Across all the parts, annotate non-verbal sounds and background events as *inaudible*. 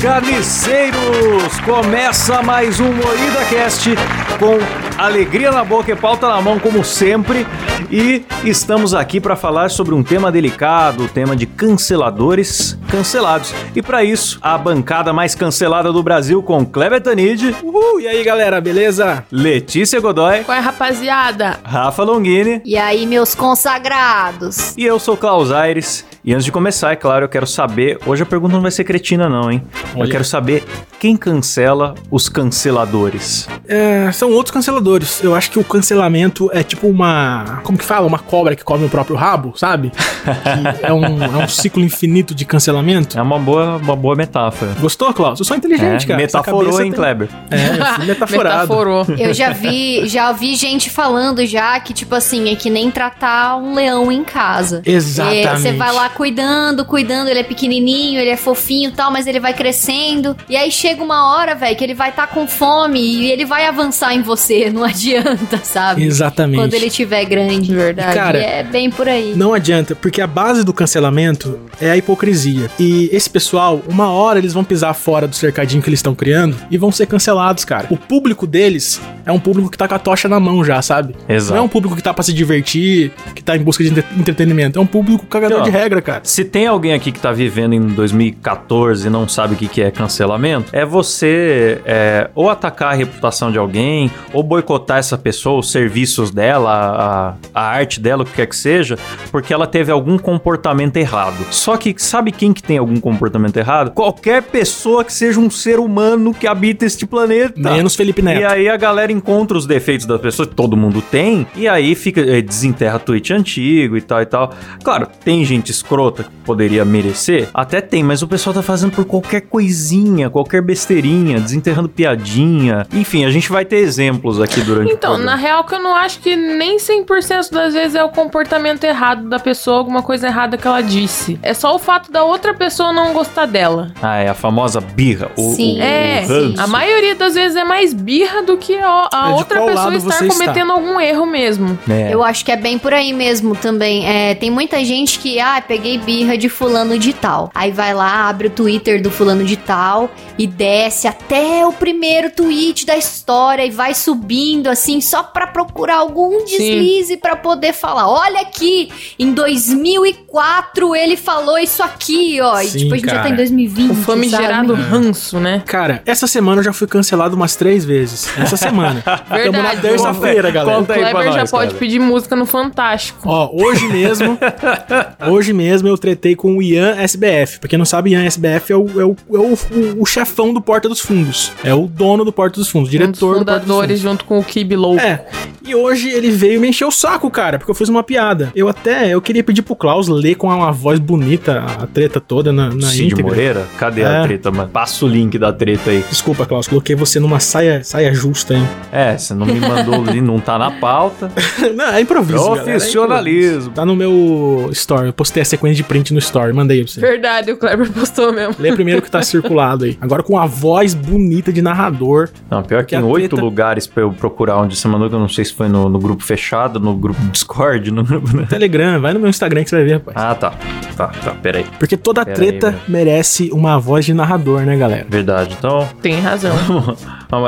carniceiros! Começa mais um Moída Cast com alegria na boca e pauta na mão, como sempre. E estamos aqui para falar sobre um tema delicado, o tema de canceladores cancelados. E para isso, a bancada mais cancelada do Brasil com Kleber Tanid. Uhul! E aí, galera, beleza? Letícia Godoy. Qual é, rapaziada? Rafa Longini. E aí, meus consagrados? E eu sou Klaus Aires. E antes de começar, é claro, eu quero saber. Hoje a pergunta não vai ser cretina, não, hein? Olha. Eu quero saber quem cancela os canceladores. É, são outros canceladores. Eu acho que o cancelamento é tipo uma. Como que fala? Uma cobra que come o próprio rabo, sabe? *laughs* é, um, é um ciclo infinito de cancelamento. É uma boa, uma boa metáfora. Gostou, Klaus? Eu sou inteligente, é, cara. Metaforou, hein, tem... Kleber? É, eu *laughs* metaforado. Metaforou. *laughs* Eu já vi, já ouvi gente falando já que, tipo assim, é que nem tratar um leão em casa. Exatamente. É, você vai lá cuidando, cuidando, ele é pequenininho, ele é fofinho e tal, mas ele vai crescendo. E aí chega uma hora, velho, que ele vai estar tá com fome e ele vai avançar em você, não *laughs* adianta, sabe? Exatamente. Quando ele tiver grande, verdade. Cara, é bem por aí. Não adianta, porque a base do cancelamento é a hipocrisia. E esse pessoal, uma hora eles vão pisar fora do cercadinho que eles estão criando e vão ser cancelados, cara. O público deles é um público que tá com a tocha na mão já, sabe? Exato. Não é um público que tá pra se divertir, que tá em busca de entretenimento. É um público cagador então, de regra, cara. Se tem alguém aqui que tá vivendo em 2014 e não sabe o que, que é cancelamento, é você é, ou atacar a reputação de alguém, ou boicotar essa pessoa, os serviços dela, a, a arte dela, o que quer que seja, porque ela teve algum comportamento errado. Só que sabe quem que tem algum comportamento errado? Qualquer pessoa que seja um ser humano que habita este planeta. Menos Felipe Neto. E aí a galera encontra os defeitos das pessoas, que todo mundo tem, e aí fica é, desenterra tweet antigo e tal e tal. Claro, tem gente escrota poderia merecer? Até tem, mas o pessoal tá fazendo por qualquer coisinha, qualquer besteirinha, desenterrando piadinha. Enfim, a gente vai ter exemplos aqui durante então, o Então, na real que eu não acho que nem 100% das vezes é o comportamento errado da pessoa, alguma coisa errada que ela disse. É só o fato da outra pessoa não gostar dela. Ah, é a famosa birra. O, sim. O, é, sim. a maioria das vezes é mais birra do que a, a é outra pessoa estar cometendo está? algum erro mesmo. É. Eu acho que é bem por aí mesmo também. É, tem muita gente que, ah, peguei birra de fulano de tal. Aí vai lá, abre o Twitter do fulano de tal e desce até o primeiro tweet da história e vai subindo assim só para procurar algum deslize para poder falar. Olha aqui, em 2004 ele falou isso aqui, ó. Sim, e tipo a gente cara. já tá em 2020. O famigerado ranço, né? Cara, essa semana eu já fui cancelado umas três vezes. Essa semana. *laughs* Verdade. na terça-feira, galera. Conta o Kleber já pode pedir música no Fantástico. Ó, hoje mesmo, *laughs* hoje mesmo eu tretei com o Ian SBF. Pra quem não sabe, Ian SBF é o, é o, é o, o, o chefão do Porta dos Fundos. É o dono do Porta dos Fundos, diretor um do Porta dos Fundos. junto com o Kibi Louco. É. E hoje ele veio me encher o saco, cara, porque eu fiz uma piada. Eu até, eu queria pedir pro Klaus ler com uma voz bonita a treta toda na, na Cid íntegra. Moreira? Cadê é. a treta, mano? Passa o link da treta aí. Desculpa, Klaus, coloquei você numa saia, saia justa, hein? É, você não me mandou ali, não tá na pauta. *laughs* não, é improviso, Profissionalismo. Galera, é improviso. Tá no meu story, eu postei a sequência de print no story, mandei pra você. Verdade, o Kleber postou mesmo. Lê primeiro o que tá *laughs* circulado aí. Agora com a voz bonita de narrador. Não, pior que, que em oito treta... lugares pra eu procurar onde você mandou, que eu não sei se foi no, no grupo fechado, no grupo Discord, no grupo... Né? Telegram, vai no meu Instagram que você vai ver, rapaz. Ah, tá. Tá, tá, peraí. Porque toda pera treta aí, merece uma voz de narrador, né, galera? Verdade, então... Tem razão. *laughs*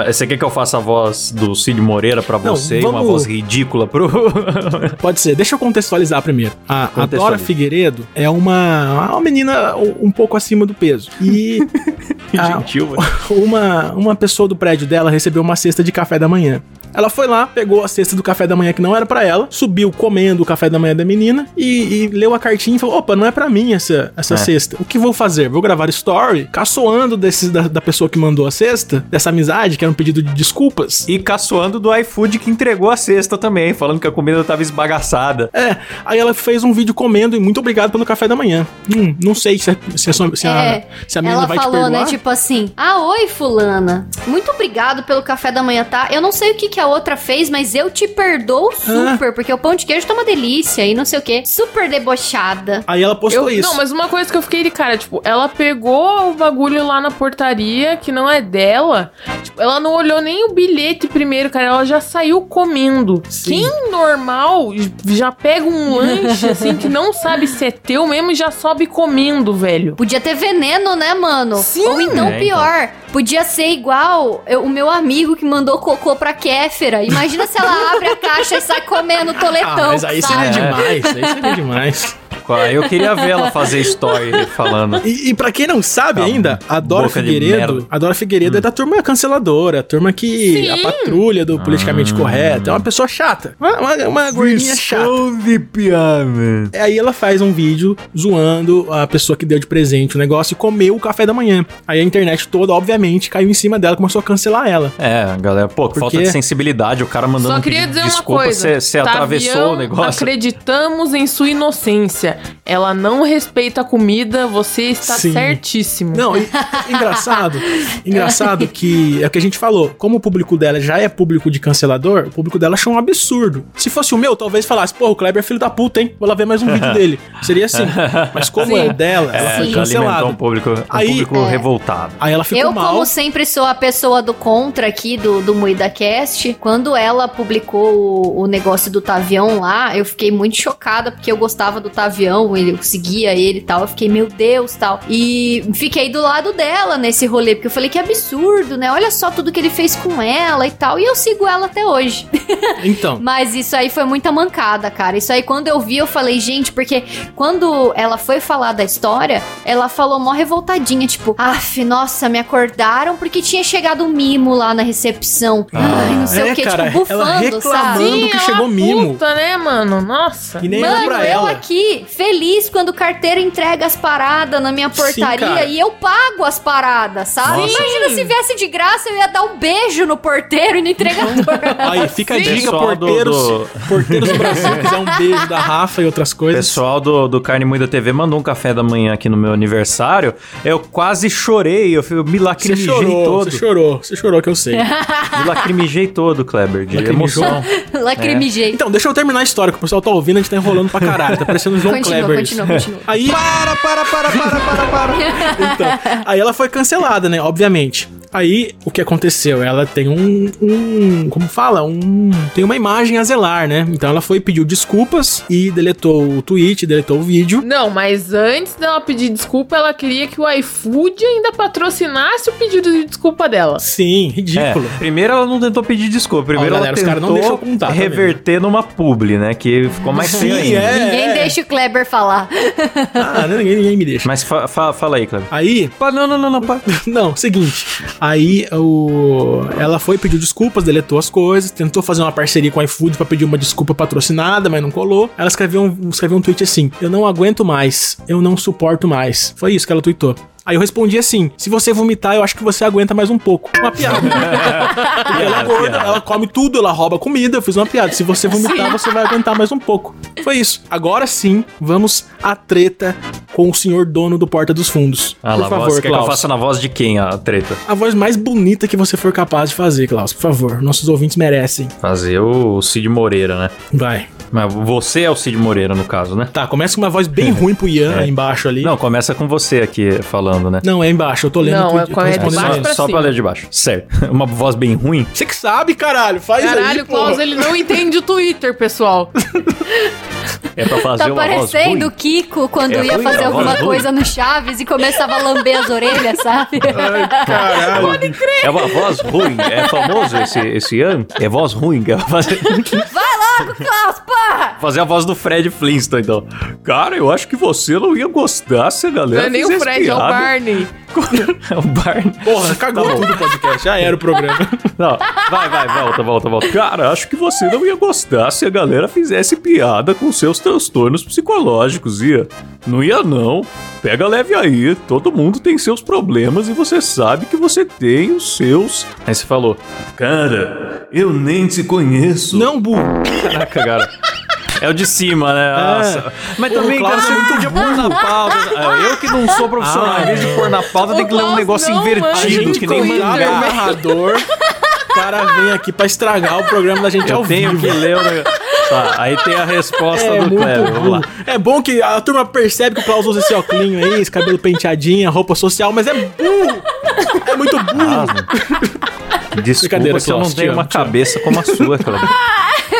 você quer que eu faça a voz do Cid Moreira pra você vamos... uma voz ridícula pro... *laughs* Pode ser. Deixa eu contextualizar primeiro. A, a Dora Figueiredo é uma, uma menina um pouco acima do peso. E... *laughs* a, Gentil, uma, uma pessoa do prédio dela recebeu uma cesta de café da manhã. Ela foi lá, pegou a cesta do café da manhã que não era para ela, subiu comendo o café da manhã da menina e, e leu a cartinha e falou: opa, não é para mim essa, essa é. cesta. O que vou fazer? Vou gravar story caçoando desses, da, da pessoa que mandou a cesta, dessa amizade, que era um pedido de desculpas. E caçoando do iFood que entregou a cesta também, falando que a comida tava esbagaçada. É, aí ela fez um vídeo comendo e muito obrigado pelo café da manhã. Hum, não sei se, se, se, se, é, a, se a menina vai falou, te perdoar. né, tipo assim, ah, oi fulana, muito obrigado pelo café da manhã, tá? Eu não sei o que que a outra fez, mas eu te perdoo super, ah. porque o pão de queijo tá uma delícia e não sei o que. Super debochada. Aí ela postou eu, isso. Não, mas uma coisa que eu fiquei de cara, tipo, ela pegou o bagulho lá na portaria, que não é dela. Tipo, ela não olhou nem o bilhete primeiro, cara. Ela já saiu comendo. Sim. Quem normal já pega um lanche assim que não sabe se é teu mesmo e já sobe comendo, velho. Podia ter veneno, né, mano? Sim. Ou então é, pior, então. podia ser igual eu, o meu amigo que mandou cocô pra Kéfera. Imagina se ela abre a caixa e sai comendo toletão. Ah, mas aí sabe? seria demais, aí seria *laughs* demais. Eu queria ver ela fazer story falando. E, e pra quem não sabe tá, ainda, a Dora Figueiredo, a Dora Figueiredo hum. é da turma canceladora, a turma que Sim. a patrulha do politicamente hum. correto. É uma pessoa chata. Uma, uma, uma gordinha chata. de piada. É, aí ela faz um vídeo zoando a pessoa que deu de presente o negócio e comeu o café da manhã. Aí a internet toda, obviamente, caiu em cima dela, começou a cancelar ela. É, galera, pô, Porque... falta de sensibilidade, o cara mandando Só queria dizer desculpa, uma coisa. Você atravessou o negócio. Acreditamos em sua inocência ela não respeita a comida, você está Sim. certíssimo. Não, *laughs* engraçado, engraçado que é o que a gente falou, como o público dela já é público de cancelador, o público dela achou um absurdo. Se fosse o meu, talvez falasse, pô, o Kleber é filho da puta, hein? Vou lá ver mais um vídeo *laughs* dele. Seria assim. Mas como Sim. é dela, ela é, foi cancelada. um público, um aí, público é, revoltado. Aí ela ficou Eu, mal. como sempre sou a pessoa do contra aqui do, do Moída Cast, quando ela publicou o, o negócio do Tavião lá, eu fiquei muito chocada, porque eu gostava do Tavião eu seguia ele e tal. Eu fiquei, meu Deus, tal. E fiquei do lado dela nesse rolê, porque eu falei que absurdo, né? Olha só tudo que ele fez com ela e tal. E eu sigo ela até hoje. *laughs* Então. Mas isso aí foi muita mancada, cara. Isso aí, quando eu vi, eu falei, gente, porque quando ela foi falar da história, ela falou mó revoltadinha, tipo, af, nossa, me acordaram porque tinha chegado um mimo lá na recepção. Ah, Ai, não sei é, o que, cara, tipo, bufando, ela reclamando sabe? que chegou mimo. Puta, né, mano? Nossa. E nem mano, pra eu ela. aqui, feliz quando o carteiro entrega as paradas na minha portaria Sim, e eu pago as paradas, sabe? Nossa. Imagina se viesse de graça, eu ia dar um beijo no porteiro e no entregador. Aí, fica Sim. a dica, porteiros, do, do... porteiros do Brasil, *laughs* quiser um beijo da Rafa e outras coisas. Pessoal do, do Carne Moída TV mandou um café da manhã aqui no meu aniversário. Eu quase chorei, eu, eu me lacrimejei você chorou, todo. Você chorou, você chorou que eu sei. *laughs* me lacrimejei todo, Kleber, de Lacrimijou? emoção. *laughs* Lacrimejei. É. Então, deixa eu terminar a história, que o pessoal tá ouvindo, a gente tá enrolando pra caralho. Tá parecendo o João continua, Kleber. Continua, continua. Aí... Para, para, para, para, para, para. *laughs* então, aí ela foi cancelada, né? Obviamente. Aí, o que aconteceu? Ela tem um, um, como fala? Um, tem uma imagem a zelar, né? Então ela foi pediu desculpas e deletou o tweet, deletou o vídeo. Não, mas antes dela pedir desculpa, ela queria que o iFood ainda patrocinasse o pedido de desculpa dela. Sim, ridículo. É, primeiro ela não tentou pedir desculpa, primeiro Ó, galera, ela tentou contar, tá reverter tá numa publi, né? Que ficou mais Sim, feio é, Ninguém é. deixa o Kleber falar. Ah, ninguém, ninguém me deixa. Mas fa fa fala aí, Kleber. Aí... Pa, não, não, não, não. Pa. *laughs* não, seguinte... Aí o... ela foi, pediu desculpas, deletou as coisas, tentou fazer uma parceria com o iFood pra pedir uma desculpa patrocinada, mas não colou. Ela escreveu um, escreveu um tweet assim: Eu não aguento mais, eu não suporto mais. Foi isso que ela tweetou. Aí eu respondi assim: se você vomitar, eu acho que você aguenta mais um pouco. Uma piada. *laughs* Porque ela é gorda, ela come tudo, ela rouba comida. Eu fiz uma piada. Se você vomitar, sim. você vai aguentar mais um pouco. Foi isso. Agora sim, vamos à treta com o senhor dono do Porta dos Fundos. Ah, por lá, favor, voz, Klaus. que eu faça na voz de quem a treta? A voz mais bonita que você for capaz de fazer, Klaus. Por favor. Nossos ouvintes merecem. Fazer o Cid Moreira, né? Vai. Mas você é o Cid Moreira, no caso, né? Tá, começa com uma voz bem *laughs* ruim pro Ian é. embaixo ali. Não, começa com você aqui falando, né? Não, é embaixo, eu tô lendo. Não, tudo, é, é de baixo pra Só pra ler de baixo. Certo. *laughs* Uma voz bem ruim. Você que sabe, caralho. Faz caralho, aí, Caralho, Klaus, ele não *laughs* entende o Twitter, pessoal. É pra fazer tá uma parecendo o Kiko quando é ia ruim, fazer alguma coisa ruim. no Chaves e começava a lamber as orelhas, sabe? *laughs* Ai, caralho. Pode crer. É uma voz ruim. É famoso esse, esse ano? É voz ruim que ela fazer. Vai logo, Klaus, porra! Fazer a voz do Fred Flintstone, então. Cara, eu acho que você não ia gostar se a galera Não é nem o Fred, piada. é o Barney. É o Barney. Porra, cagou tá tudo o podcast. Já era o programa. *laughs* Não, vai, vai, volta, volta, volta. Cara, acho que você não ia gostar se a galera fizesse piada com seus transtornos psicológicos, ia? Não ia não. Pega leve aí, todo mundo tem seus problemas e você sabe que você tem os seus. Aí você falou, cara, eu nem te conheço. Não, burro. Caraca, cara. É o de cima, né? É. Nossa. Mas também, cara, você é muito podia pôr na pauta. É, eu que não sou profissional, ah, em vez de pôr na pauta, tem que ler um negócio não, invertido, que nem mangá. narrador. cara vem aqui pra estragar o programa da gente Eu ao tenho vivo. que ler o negócio. Tá, aí tem a resposta É do Kleber. Vamos lá. É bom que a turma percebe que o Klaus usa esse óculos aí, esse cabelo penteadinho, a roupa social, mas é burro. É muito burro. Desculpa Brincadeira, se eu não te tenho uma amo. cabeça como a sua, Kleber. *laughs*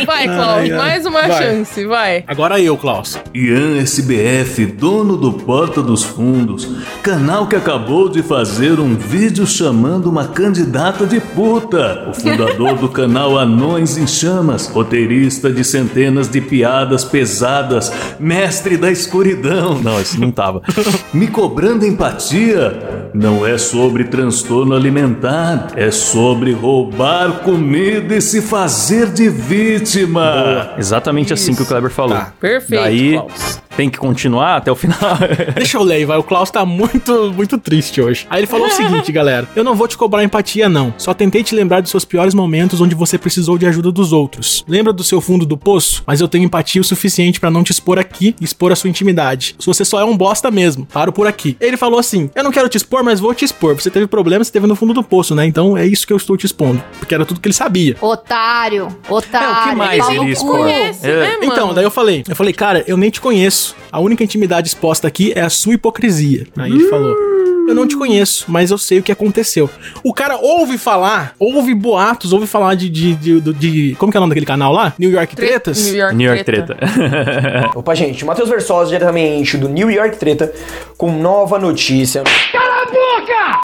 *laughs* Vai, Ai, Cláudio, ai. mais uma Vai. chance, vai. Agora eu, Klaus. Ian SBF, dono do Porta dos Fundos, canal que acabou de fazer um vídeo chamando uma candidata de puta. O fundador do canal Anões em Chamas, roteirista de centenas de piadas pesadas, mestre da escuridão. Não, isso não tava. Me cobrando empatia não é sobre transtorno alimentar, é sobre roubar comida e se fazer de vítima. Exatamente assim que o Kleber falou. Tá. Perfeito, Daí Klaus. Tem que continuar até o final. *laughs* Deixa eu ler, vai. O Klaus tá muito, muito triste hoje. Aí ele falou o seguinte, galera. Eu não vou te cobrar empatia, não. Só tentei te lembrar dos seus piores momentos onde você precisou de ajuda dos outros. Lembra do seu fundo do poço? Mas eu tenho empatia o suficiente pra não te expor aqui e expor a sua intimidade. Se você só é um bosta mesmo, paro por aqui. Ele falou assim: Eu não quero te expor, mas vou te expor. Você teve problemas, você teve no fundo do poço, né? Então é isso que eu estou te expondo. Porque era tudo que ele sabia. Otário, otário. É, o que mais ele cu. expor? Conhece, É. né, mano? Então, daí eu falei, eu falei, cara, eu nem te conheço. A única intimidade exposta aqui é a sua hipocrisia. Aí ele falou. Eu não te conheço, mas eu sei o que aconteceu. O cara ouve falar, ouve boatos, ouve falar de. de, de, de- de- como que é o nome daquele canal lá? New York Tretas? New York, New York Treta. *laughs* Opa, gente, Matheus Versosa diretamente do New York Treta com nova notícia.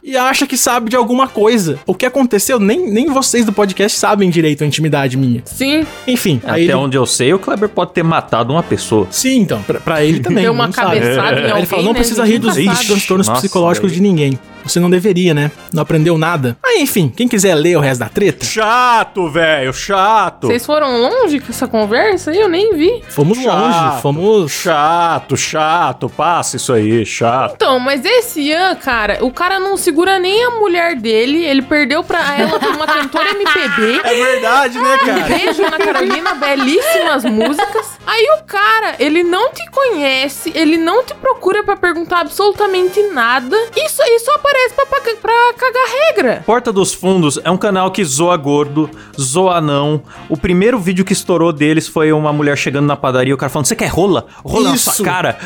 E acha que sabe de alguma coisa. O que aconteceu, nem, nem vocês do podcast sabem direito a intimidade minha. Sim, Enfim, aí Até ele. onde eu sei, o Kleber pode ter matado uma pessoa. Sim, então, pra, pra ele também. Deu uma não sabe. cabeçada em alguém, ele falou, não né? precisa rir dos dos transtornos Nossa, psicológicos daí- de ninguém. Você não deveria, né? Não aprendeu nada. Aí, enfim, quem quiser ler o resto da treta, Chato, velho, chato. Vocês foram longe com essa conversa aí? Eu nem vi. fomos Chato. longe, fomos... Chato, chato, passa isso aí, chato. Então, mas esse Ian, cara, o cara não segura nem a mulher dele. Ele perdeu pra ela por uma cantora MPB. *laughs* É verdade, né, cara? Beijo na Carolina, belíssimas músicas. Aí o cara, ele não te conhece, ele não te procura pra perguntar absolutamente nada. Isso aí só aparece pra, pra, pra cagar regra. Porta dos Fundos é um canal que zoa gordo, zoa não. O primeiro vídeo que estourou deles foi uma mulher chegando na padaria e o cara falando: Você quer rola? Rola na Isso. sua cara.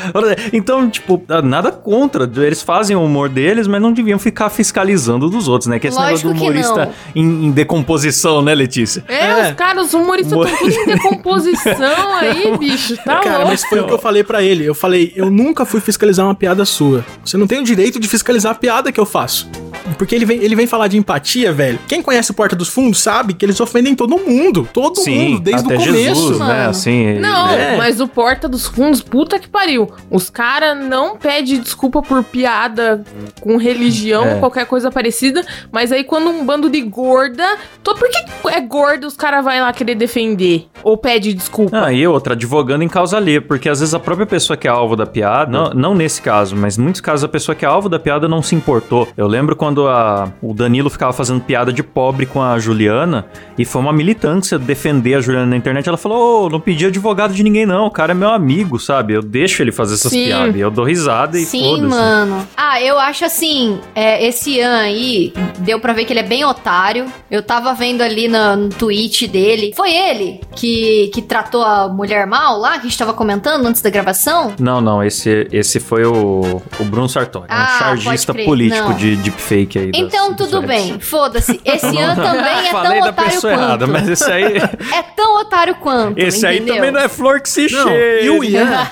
Então, tipo, nada contra. Eles fazem o humor deles, mas não deviam ficar fiscalizando dos outros, né? Que esse Lógico negócio do humorista em, em decomposição, né, Letícia? É, É. os caras, os humoristas estão tudo em decomposição *laughs* aí, bicho. Tá Cara, louco. mas foi o que eu falei pra ele. Eu falei, eu nunca fui fiscalizar uma piada sua. Você não tem o direito de fiscalizar a piada que eu faço. Porque ele vem, ele vem falar de empatia, velho. Quem conhece o Porta dos Fundos sabe que eles ofendem todo mundo. Todo mundo, desde até o começo. Jesus, né? Assim, Não, É. mas o Porta dos Fundos, puta que pariu. Os caras não pedem desculpa por piada com religião, É. qualquer coisa parecida. Mas aí quando um bando de gorda. Tô, por que é gorda os caras vai lá querer defender? Ou pede desculpa? Ah, e outra, advogando em causa alheia, porque às vezes a própria pessoa que é alvo da piada, não, não nesse caso, mas em muitos casos a pessoa que é alvo da piada não se importou. Eu lembro quando a- o Danilo ficava fazendo piada de pobre com a Juliana, e foi uma militância defender a Juliana na internet, ela falou, ô, não pedi advogado de ninguém não, o cara é meu amigo, sabe? Eu deixo ele fazer essas Sim. piadas, eu dou risada e Sim, foda-se. mano. Ah, eu acho assim, é, esse Ian aí, deu pra ver que ele é bem otário. Eu tava vendo ali no, no tweet dele. Foi ele que, que tratou a mulher mal lá, que a gente tava comentando antes da gravação? Não, não, esse, esse foi o, o Bruno Sartori, Ah, um chargista político não. de deepfake aí. das- Então tudo bem, foda-se. Esse Ian também é *laughs* tão otário quanto. errada, mas esse aí, *laughs* É tão otário quanto. esse aí entendeu? também não é flor que se Não, cheira. e o Ian,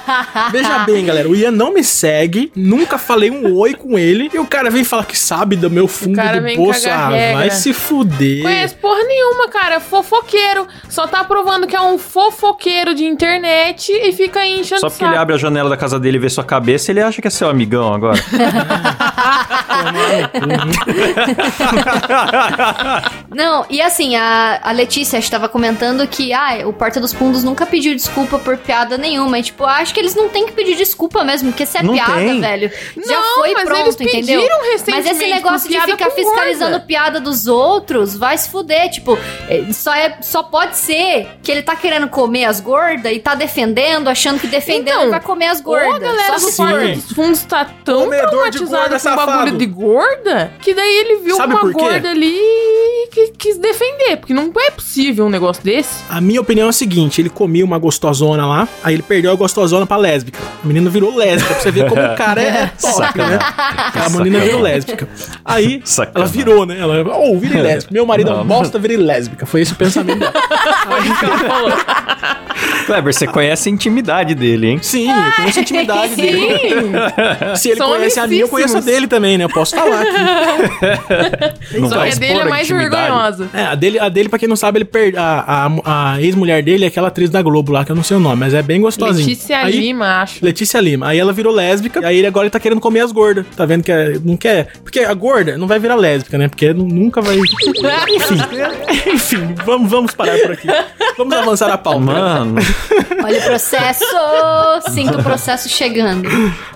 veja *laughs* bem, galera, o Ian não me segue, nunca falei um oi com ele, e o cara vem falar que sabe do meu fundo cara do vem poço. Ah, regra. vai se fuder. Conhece porra nenhuma, cara. Fofoqueiro. Só tá provando que é um fofoqueiro de internet e fica aí enchendo Só porque ele saco. abre a janela da casa dele e vê sua cabeça, ele acha que é seu amigão agora. *laughs* Não, e assim, a, a Letícia estava comentando que ah, o Porta dos Fundos nunca pediu desculpa por piada nenhuma. E, tipo, acho que eles não têm que pedir desculpa mesmo, porque se é Não piada, tem. velho, já Não, foi mas pronto, eles entendeu? Mas esse negócio de ficar fiscalizando gorda. piada dos outros vai se fuder. Tipo, é, só, é, só pode ser que ele tá querendo comer as gordas e tá defendendo, achando que defendendo Então, vai comer as gordas. galera do Sim. Porta dos Fundos tá tão Comedor de traumatizada gorda com o bagulho de gorda que daí ele viu Sabe uma gorda ali e qui- quis defender. Porque não é possível um negócio desse. A minha opinião é a seguinte: ele comia uma gostosona lá, aí ele perdeu a gostosona pra lésbica. A menina virou lésbica, pra você ver como o cara é *laughs* top, né? A menina virou lésbica. Aí ela Sacanagem. virou, né? Ela, oh, virei lésbica. Meu marido é um Não, bosta, virei lésbica. Foi esse o pensamento dela. *laughs* Kleber, você conhece a intimidade dele, hein? Sim, eu conheço a intimidade *laughs* dele. Sim. Se ele São conhece a minha, eu conheço a dele também, né? Eu posso falar aqui. Não Só que a dele é a mais intimidade. vergonhosa. É, a dele, a dele, pra quem não sabe, ele perde. A, a, a ex-mulher dele é aquela atriz da Globo lá, que eu não sei o nome, mas é bem gostosinha. Letícia Aí- Lima, acho. Letícia Lima. Aí ela virou lésbica, e aí ele agora ele tá querendo comer as gordas. Tá vendo que é- não quer? Porque a gorda não vai virar lésbica, né? Porque nu- nunca vai. *laughs* Enfim. Enfim, vamos, vamos parar por aqui. Vamos avançar a pauta. Mano, Olha o processo! Sinto o processo chegando.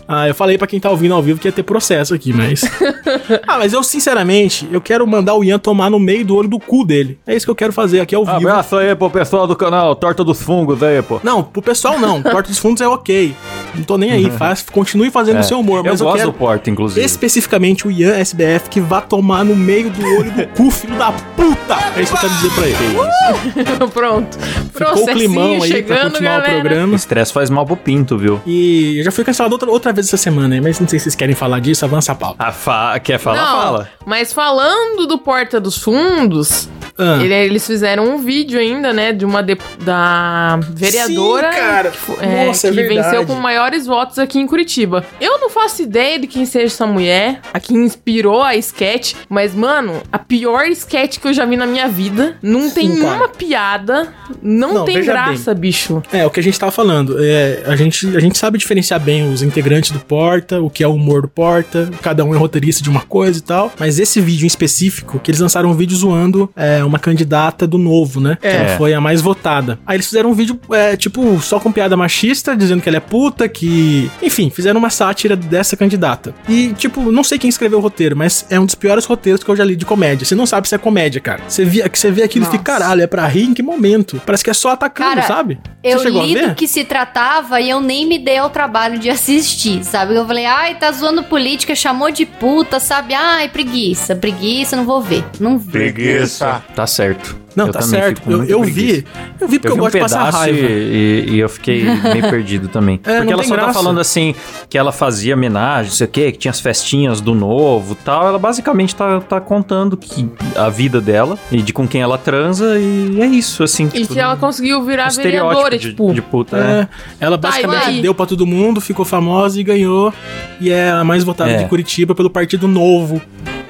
Ah, eu falei pra quem tá ouvindo ao vivo que ia ter processo aqui, mas. *laughs* ah, mas eu, sinceramente, eu quero mandar o Ian tomar no meio do olho do cu dele. É isso que eu quero fazer aqui ao vivo. abraço aí pro pessoal do canal Torta dos Fungos aí, pô. Não, pro pessoal não. Porta dos fundos é ok. Não tô nem aí. Faz, continue fazendo o seu humor, É. Eu mas eu, gosto quero do Porta, inclusive. especificamente o Ian SBF que vá tomar no meio do olho do cu, filho da puta. É isso que eu quero dizer pra ele. *laughs* Pronto. Ficou o climão aí pra chegando, continuar o galera. programa. Estresse faz mal pro pinto, viu? E eu já fui cancelado outra, outra vez essa semana, mas não sei se vocês querem falar disso, avança a pauta. A fa... Quer falar? Não, Fala. mas falando do Porta dos Fundos, Ah. ele- eles fizeram um vídeo ainda, né, de uma dep- da vereadora Sim, cara. que, é, Nossa, é que verdade. venceu com maiores votos aqui em Curitiba. Eu não faço ideia de quem seja essa mulher, a que inspirou a sketch, mas, mano, a pior sketch que eu já vi na minha vida. Não tem Sim, uma piada, não, Não, tem graça, bicho. É, o que a gente tava falando. É, a, gente, a gente sabe diferenciar bem os integrantes do Porta, o que é o humor do Porta, cada um é roteirista de uma coisa e tal. Mas esse vídeo em específico, que eles lançaram um vídeo zoando é, uma candidata do novo, né? Que É. ela foi a mais votada. Aí eles fizeram um vídeo, é, tipo, só com piada machista, dizendo que ela é puta, que. Enfim, fizeram uma sátira dessa candidata. E, tipo, não sei quem escreveu o roteiro, mas é um dos piores roteiros que eu já li de comédia. Você não sabe se é comédia, cara. Você vê, você vê aquilo e fica, Nossa. caralho, é pra rir em que momento? Parece que é só atacando, Cara, sabe? Eu Você a li ver? do que se tratava e eu nem me dei ao trabalho de assistir, sabe? Eu falei, ai, tá zoando política, chamou de puta, sabe? Ai, preguiça, preguiça, não vou ver. Não vi. Preguiça. Tá certo. Não, Eu tá certo. Eu, eu vi. Eu vi porque eu, Eu vi um gosto de passar raiva. e, e eu fiquei meio *laughs* perdido também. É, Porque ela tem só tá graça. falando assim que ela fazia homenagem, não sei o quê, que tinha as festinhas do novo e tal. Ela basicamente tá, tá contando que a vida dela e de com quem ela transa e é isso, assim. E tipo, que ela conseguiu virar um estereótipo vereadora, de, tipo. de puta, né? É, ela Tá, basicamente aí? deu pra todo mundo, ficou famosa e ganhou. E é a mais votada É. de Curitiba pelo Partido Novo.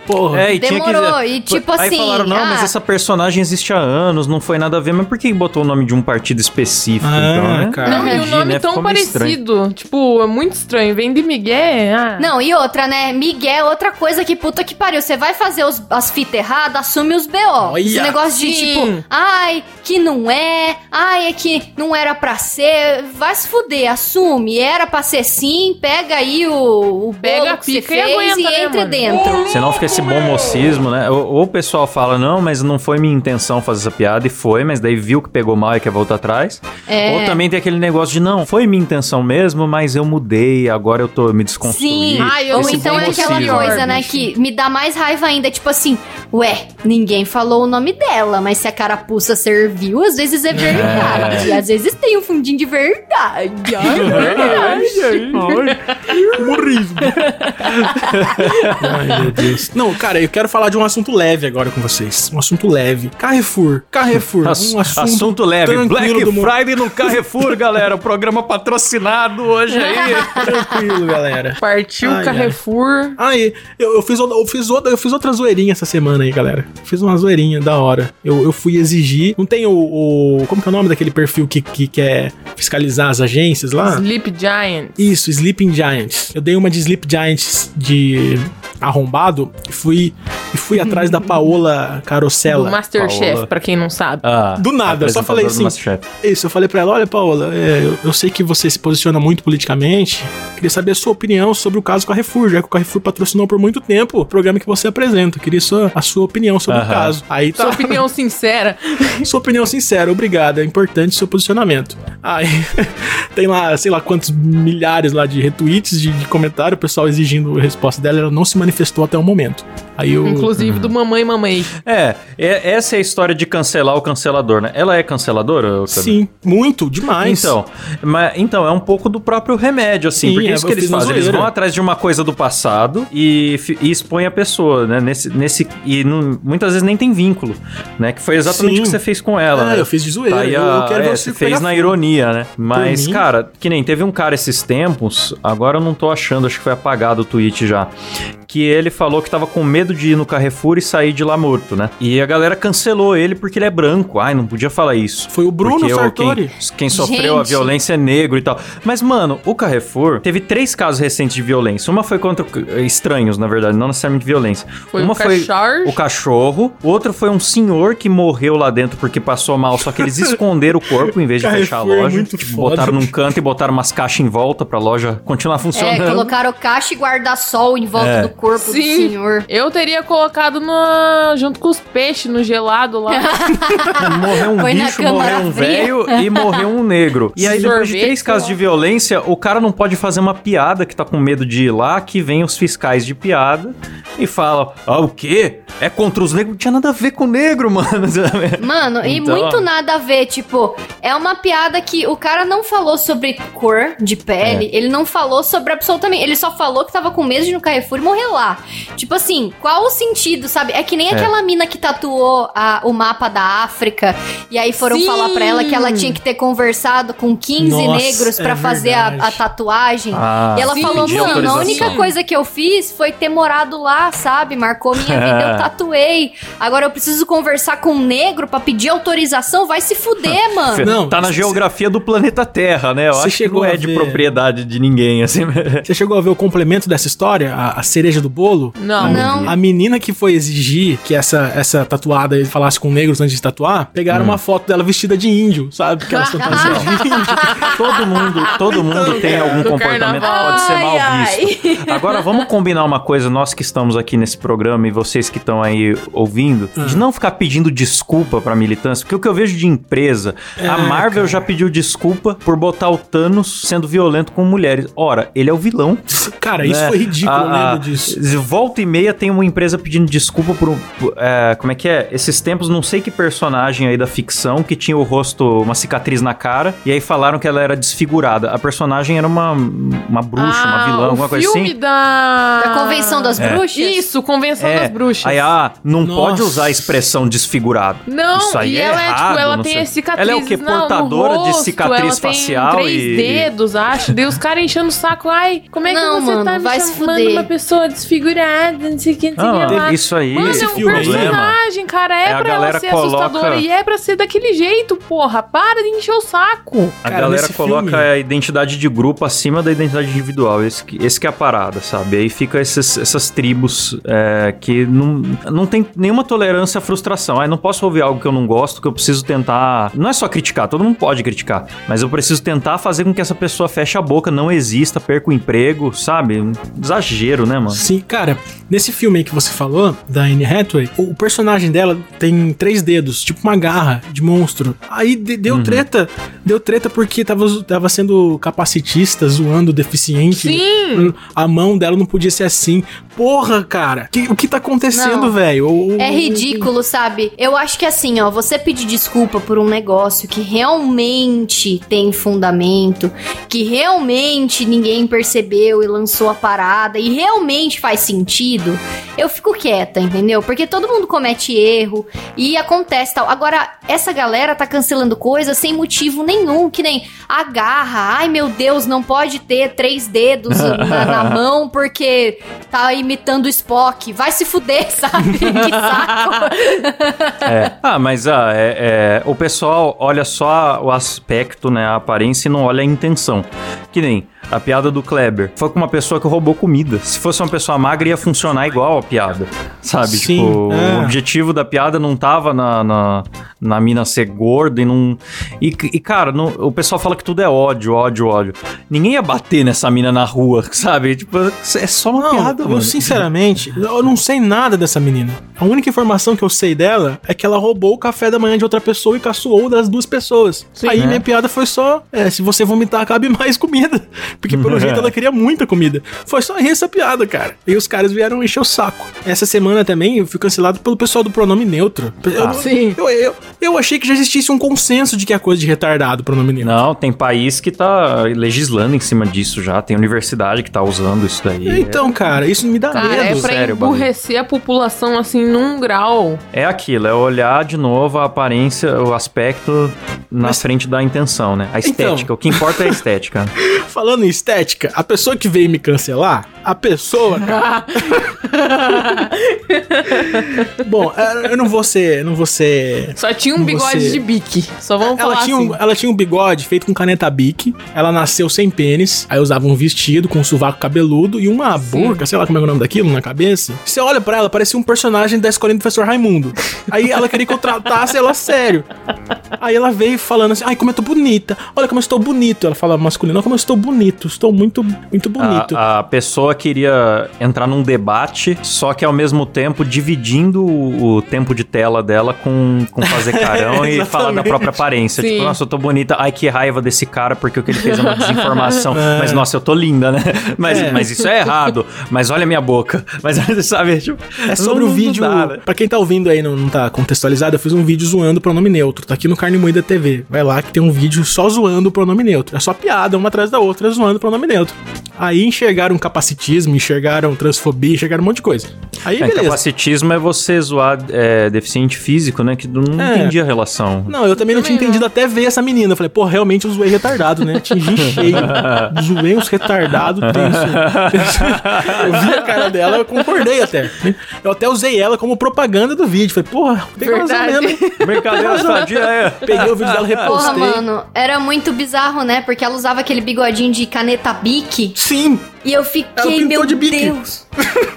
Porra. É, e tinha que Demorou, dizer- e tipo Aí assim, falaram, não, mas ah- essa personagem existe há anos, não foi nada a ver, mas por que botou o nome de um partido específico, Ah, então, né? cara. Não, e o nome né? tão parecido. Tipo, é muito estranho. Vem de Miguel. Ah. Não, e outra, né? Miguel é outra coisa que puta que pariu. Você vai fazer os- as fitas erradas, assume os BO. Olha, Esse negócio de sim. tipo, ai, que não é, ai, é que não era pra ser. Vai se fuder, assume. Era pra ser sim, pega aí o, o Pega bolo a que você pica e fez aguenta, e né, entre mano? dentro. Senão fica esse bom mocismo, né? Ou, ou o pessoal fala, não, mas não foi minha intenção fazer essa piada, e foi, mas daí viu que pegou mal e quer voltar atrás. É. Ou também tem aquele negócio de, não, foi minha intenção mesmo, mas eu mudei, agora eu tô me desconstruindo. Sim, Ai, eu ou então é aquela mocismo. coisa, né, que me dá mais raiva ainda, tipo assim, ué, ninguém falou o nome dela, mas se a carapuça serviu, às vezes é verdade, às vezes tem um fundinho de verdade. *laughs* Ai, é verdade. Humorismo. *laughs* Ai, meu Deus. Não, cara, eu quero falar de um assunto leve agora com vocês. Um assunto leve. Carrefour. Carrefour. Ass- um assunto, assunto leve, tranquilo Black do mundo. Friday no Carrefour, galera. O programa patrocinado hoje aí. *laughs* Tranquilo, galera. Partiu Ai, Carrefour. Aí, eu, eu, fiz, outra- eu, fiz outra, eu fiz outra zoeirinha essa semana aí, galera. Fiz uma zoeirinha da hora. Eu, eu fui exigir. Não tem o, o- Como que é o nome daquele perfil que, que quer fiscalizar as agências lá? Sleep Giant. Isso, Sleeping Giants. Eu dei uma de Sleep Giants de arrombado fui, e fui atrás da Paola Carosella. Do Masterchef, Paola. pra quem não sabe. Ah, Do nada, eu só falei assim. Masterchef. Isso, eu falei pra ela, olha, Paola, é, eu, eu sei que você se posiciona muito politicamente. Queria saber a sua opinião sobre o caso Carrefour, já que o Carrefour patrocinou por muito tempo o programa que você apresenta. Queria sua, a sua opinião sobre o caso. Aí tá. Sua opinião sincera. *laughs* Sua opinião sincera, obrigado. É importante seu posicionamento. Aí *laughs* tem lá, sei lá quantos milhares lá de retweets, de, de comentário, o pessoal exigindo a resposta dela. Ela não se manifestou até o momento. podcast. Aí eu. Inclusive do Mamãe Mamãe. É, é- essa é a história de cancelar o cancelador, né? Ela é canceladora? Sim, muito, demais. Então, mas, então, é um pouco do próprio remédio, assim. Sim, porque é isso que eles fazem. Eles vão atrás de uma coisa do passado e, e expõem a pessoa, né? Nesse, nesse, e não- muitas vezes nem tem vínculo, né? Que foi exatamente Sim. o que você fez com ela. É, né? eu fiz de zoeira. Tá aí eu, a- eu quero é, ver você fez na ironia, né? Mas, cara, que nem teve um cara esses tempos, agora eu não tô achando, acho que foi apagado o tweet já. Que ele falou que tava com medo de ir no Carrefour e sair de lá morto, né? E a galera cancelou ele porque ele é branco. Ai, não podia falar isso. Foi o Bruno Porque Sartori. Quem, quem sofreu a violência é negro e tal. Mas, mano, o Carrefour teve três casos recentes de violência. Uma foi contra o- estranhos, na verdade, não necessariamente violência. Foi Uma o foi cachorro. o cachorro. O outro foi um senhor que morreu lá dentro porque passou mal, só que eles esconderam o corpo em vez de fechar a Carrefour é loja. muito Tipo, foda. botaram num canto e botaram umas caixas em volta pra loja continuar É, funcionando. colocaram caixa e guarda-sol em volta É. do corpo do Sim. senhor. Eu teria colocado no, junto com os peixes no gelado lá. *laughs* Morreu um na bicho, morreu um velho e morreu um negro. E aí, depois de três casos de violência, o cara não pode fazer uma piada que tá com medo de ir lá, que vem os fiscais de piada e fala: Ah, o quê? É contra os negros? Não tinha nada a ver com o negro, *laughs* mano. Mano, e Então- muito nada a ver, tipo, é uma piada que o cara não falou sobre cor de pele, É. ele não falou sobre absolutamente, ele só falou que tava com medo de ir no Carrefour e morrer lá. Tipo assim, qual o sentido, sabe? É que nem aquela mina que tatuou a- o mapa da África e aí foram Sim. falar pra ela que ela tinha que ter conversado com 15 Nossa, negros pra é fazer a, a tatuagem. Ah, e ela sim, falou, mano, a única coisa que eu fiz foi ter morado lá, sabe? Marcou minha vida, eu *laughs* tatuei. Agora eu preciso conversar com um negro pra pedir autorização? Vai se fuder, *laughs* mano. Não, tá na geografia do planeta Terra, né? Eu Você acho que chegou não é a de ver- propriedade de ninguém, assim. Você chegou a ver o complemento dessa história? A, a cereja do bolo? Não. Não. A menina que foi exigir que essa, essa tatuada ele falasse com negros antes de tatuar, pegaram uma foto dela vestida de índio, sabe? Que elas *laughs* de índio. todo mundo, todo mundo tem algum comportamento que carnaval. pode ser mal Ai, visto. *laughs* Agora vamos combinar uma coisa, nós que estamos aqui nesse programa e vocês que estão aí ouvindo, Ah. de não ficar pedindo desculpa pra militância, porque o que eu vejo de empresa, a É, Marvel já pediu desculpa por botar o Thanos sendo violento com mulheres. Ora, ele é o vilão. Cara, isso né? foi ridículo, eu A- a- lembro disso. Volta e meia tem uma empresa pedindo desculpa por um. por- é, como é que é? Esses tempos, não sei que personagem aí da ficção que tinha o rosto, uma cicatriz na cara, e aí falaram que ela era desfigurada. A personagem era uma, uma bruxa, uma Ah, vilã, o alguma coisa filme assim. da... Da Convenção das Bruxas? Isso, Convenção É, das Bruxas. Aí, ah, não Nossa. pode usar a expressão desfigurado. Não, Isso aí e é ela é, errado, tipo, ela tem sei. as cicatrizes Ela é o no Portadora de rosto, cicatriz ela facial tem três e- dedos, acho. Daí os caras enchendo o saco. Ai, como é que Não, você mano, tá me vai se chamando fuder. uma pessoa desfigurada, não sei o que, não sei o Ah, lá. isso aí, Mano, esse é um filme aí- personagem, cara. É, É, pra ela ser coloca- assustadora e é pra ser daquele jeito, porra. Para de encher o saco. A Cara, galera coloca filme- a identidade de grupo acima da identidade individual. Esse, que- esse que é a parada, sabe? Aí fica esses- essas tribos é, que não, não tem nenhuma tolerância à frustração. Ah, eu não posso ouvir algo que eu não gosto, que eu preciso tentar. Não é só criticar, todo mundo pode criticar. Mas eu preciso tentar fazer com que essa pessoa feche a boca, não exista, perca o emprego, sabe? Um exagero, né, mano? Sim, cara, nesse filme aí que você falou, da Anne Hathaway, o, personagem dela tem três dedos, tipo uma garra de monstro. Aí de- deu Uhum. treta, deu treta porque tava, tava sendo capacitista, zoando o deficiente. Sim. A mão dela não podia ser assim. Porra, cara, que- o que tá acontecendo, velho? É ridículo, sabe? Eu acho que assim, ó, você pedir desculpa por um negócio que realmente tem fundamento, que realmente ninguém percebeu e lançou a parada e realmente faz sentido, eu fico quieta, entendeu? Porque todo mundo comete erro e acontece tal. Agora, essa galera tá cancelando coisas sem motivo nenhum, que nem a garra. Ai, meu Deus, não pode ter três dedos na, na *laughs* mão porque tá imitando o Spock. Vai se fuder, *laughs* sabe? que saco. É. *laughs* Ah, mas ah, é, é, o pessoal olha só o aspecto, né, a aparência e não olha a intenção. Que nem A piada do Kleber foi com uma pessoa que roubou comida. Se fosse uma pessoa magra, ia funcionar igual a piada. Sabe? Sim, tipo, é. o objetivo da piada não tava na, na, na mina ser gorda e não. E, e cara, não- o pessoal fala que tudo é ódio, ódio, ódio. Ninguém ia bater nessa mina na rua, *laughs* sabe? Tipo, é só uma Não, piada, eu mano. sinceramente, eu não sei nada dessa menina. A única informação que eu sei dela é que ela roubou o café da manhã de outra pessoa e caçoou das duas pessoas. Aí É. minha piada foi só, é, se você vomitar, cabe mais comida. Porque pelo jeito ela queria muita comida. Foi só essa piada, cara. E os caras vieram encher o saco. Essa semana também eu fui cancelado pelo pessoal do pronome neutro. Eu, não- sim. Eu, eu, eu achei que já existisse um consenso de que é coisa de retardado o pronome neutro. Não, tem país que tá legislando em cima disso já. Tem universidade que tá usando isso daí. Então, cara, isso me dá Cara, é medo. pra sério, bagulho. emburrecer a população assim num grau. É aquilo, é olhar de novo a aparência, o aspecto na Mas- frente da intenção, né? A estética. Então. O que importa é a estética. *laughs* Falando em estética, a pessoa que veio me cancelar, a pessoa. *laughs* *laughs* Bom, é, eu não vou ser. Não vou ser. Só tinha um bigode Você- de bique. Só vamos Ela falar tinha, assim. um, ela tinha um bigode feito com caneta Bic. Ela nasceu sem pênis. Aí usava um vestido com um sovaco cabeludo e uma burca, sei lá como é o nome daquilo, na cabeça. Você olha pra ela, parecia um personagem da escolinha do professor Raimundo. Aí ela queria que eu tratasse ela sério. Aí ela veio falando assim: ai, como eu tô bonita. Olha como eu estou bonito. Ela fala masculino: olha como eu estou bonito. Estou muito, muito bonito. A, a pessoa queria entrar num debate, só que ao mesmo tempo dividindo o, o tempo de tela dela com, com fazer carão *laughs* e falar da própria aparência. Sim. Tipo, nossa, eu tô bonita. Ai, que raiva desse cara porque o que ele fez é uma *laughs* desinformação. Mas nossa, eu tô linda, né? Mas, É. mas isso é errado. Mas olha minha boca. Mas *laughs* sabe, tipo, É sobre o vídeo. dá, né? Pra quem tá ouvindo aí, não, não tá contextualizado, eu fiz um vídeo zoando o pronome neutro. Tá aqui no Carne Moída TV. Vai lá que tem um vídeo só zoando o pronome neutro. É só piada, uma atrás da outra, zoando o pronome neutro. Aí enxergaram capacitismo, enxergaram transfobia, enxergaram um monte de coisa. Aí, É, beleza. capacitismo é você zoar é, deficiente físico, né? Que não É. entendi a relação. Não, eu também não tinha entendido até ver essa menina. Eu falei, pô, realmente eu zoei retardado, né? Atingi cheio. *laughs* zoei uns retardados tenso. *laughs* Eu vi a cara dela, eu concordei até. Eu até usei ela como propaganda do vídeo. Falei, porra, tem razão Verdade. mesmo. Brincadeira sadia é. Peguei o vídeo dela, Porra, repostei. mano, era muito bizarro, né? Porque ela usava aquele bigodinho de caneta Bic. Sim, E eu Ela fiquei, pintou meu de bique. Deus.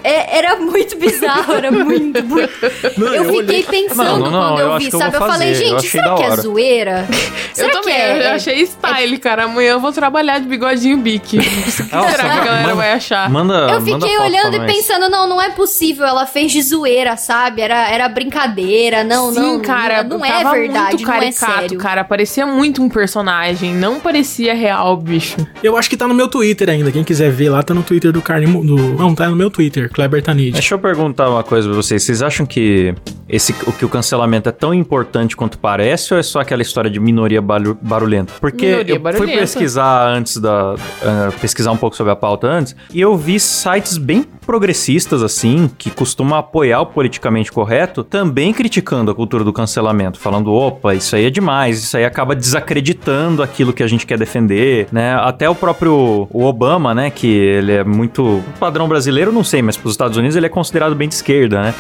É, era muito bizarro, era muito, muito. Não, eu eu fiquei olhei- pensando Não, não, não, quando eu eu, vi, eu sabe? Eu, vou falei, eu gente, será que é zoeira? *laughs* Eu Será também, que é? eu achei style, cara. Amanhã eu vou trabalhar de bigodinho bique. *laughs* O que *laughs* será que a galera manda- vai achar? Manda, Eu manda fiquei foto olhando e pensando, não, não é possível. Ela fez de zoeira, sabe? Era, era brincadeira, não, Sim, não. cara, não, não é verdade, muito não é caricato, sério. cara. Parecia muito um personagem, não parecia real, bicho. eu acho que tá no meu Twitter ainda. Quem quiser ver lá, tá no Twitter do Carne... Do... Não, tá no meu Twitter, Kleber Tanid. Deixa eu perguntar uma coisa pra vocês. Vocês acham que esse, o que o cancelamento é tão importante quanto parece ou é só aquela história de minoria barulh- barulhenta? Porque Minoria eu fui barulhenta. pesquisar antes da. ah, pesquisar um pouco sobre a pauta antes, e eu vi sites bem progressistas, assim, que costumam apoiar o politicamente correto, também criticando a cultura do cancelamento, falando, opa, isso aí é demais, isso aí acaba desacreditando aquilo que a gente quer defender, né? Até o próprio o Obama, né, que ele é muito padrão brasileiro, não sei, mas para os Estados Unidos ele é considerado bem de esquerda, né?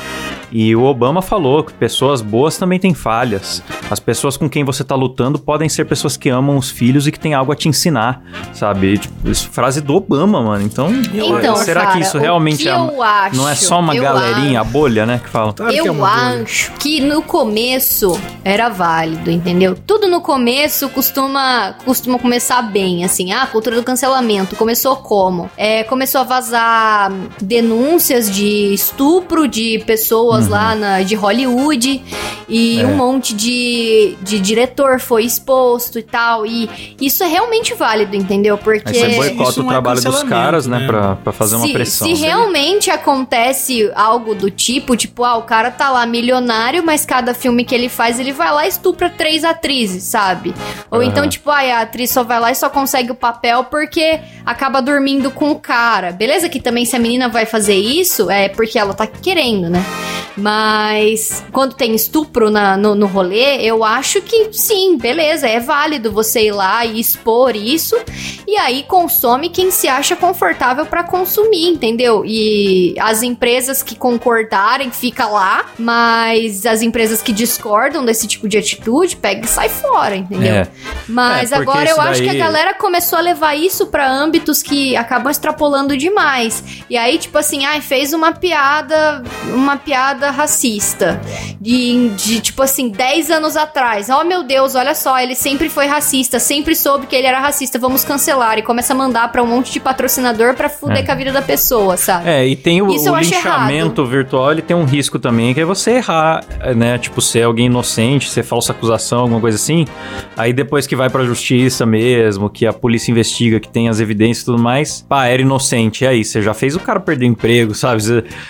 E o Obama falou que pessoas boas também têm falhas. As pessoas com quem você tá lutando podem ser pessoas que amam os filhos e que têm algo a te ensinar, sabe? Tipo, isso, frase do Obama, mano. Então, Então, será cara, que isso realmente que é, eu acho, não é só uma galerinha, a bolha, né, que fala? Claro que é eu uma bolha. acho que no começo era válido, entendeu? Tudo no começo costuma, costuma começar bem, assim. Ah, a cultura do cancelamento. Começou como? É, começou a vazar denúncias de estupro de pessoas lá na, de Hollywood. E É. um monte de, de diretor foi exposto e tal. E isso é realmente válido, entendeu? Porque. Aí você Isso boicota o não é trabalho dos caras, né, né? pra, pra fazer uma se, pressão. Se realmente acontece algo do tipo, tipo, ah, o cara tá lá milionário, mas cada filme que ele faz, ele vai lá e estupra três atrizes, sabe? Ou Aham. então, tipo, ah, a atriz só vai lá e só consegue o papel porque acaba dormindo com o cara. Beleza que também se a menina vai fazer isso, é porque ela tá querendo, né? Mas quando tem estupro na, no, no rolê, eu acho que sim, beleza, é válido você ir lá e expor isso. E aí consome quem se acha confortável para consumir, entendeu? E as empresas que concordarem, fica lá, mas as empresas que discordam desse tipo de atitude, pega e sai fora, entendeu? É. Mas é, agora eu acho que a galera começou a levar isso para âmbitos que acabam extrapolando demais. E aí, tipo assim, ai, fez uma piada, uma piada racista. De, de tipo assim, 10 anos atrás. Oh meu Deus, olha só, ele sempre foi racista, sempre soube que ele era racista, vamos cancelar. E começa a mandar pra um monte de patrocinador pra fuder é. com a vida da pessoa, sabe? É, e tem o, o linchamento virtual, ele tem um risco também, que é você errar, né? Tipo, ser alguém inocente, ser falsa acusação, alguma coisa assim. Aí depois que vai pra justiça mesmo, que a polícia investiga, que tem as evidências e tudo mais, pá, era inocente. E aí, você já fez o cara perder emprego, sabe?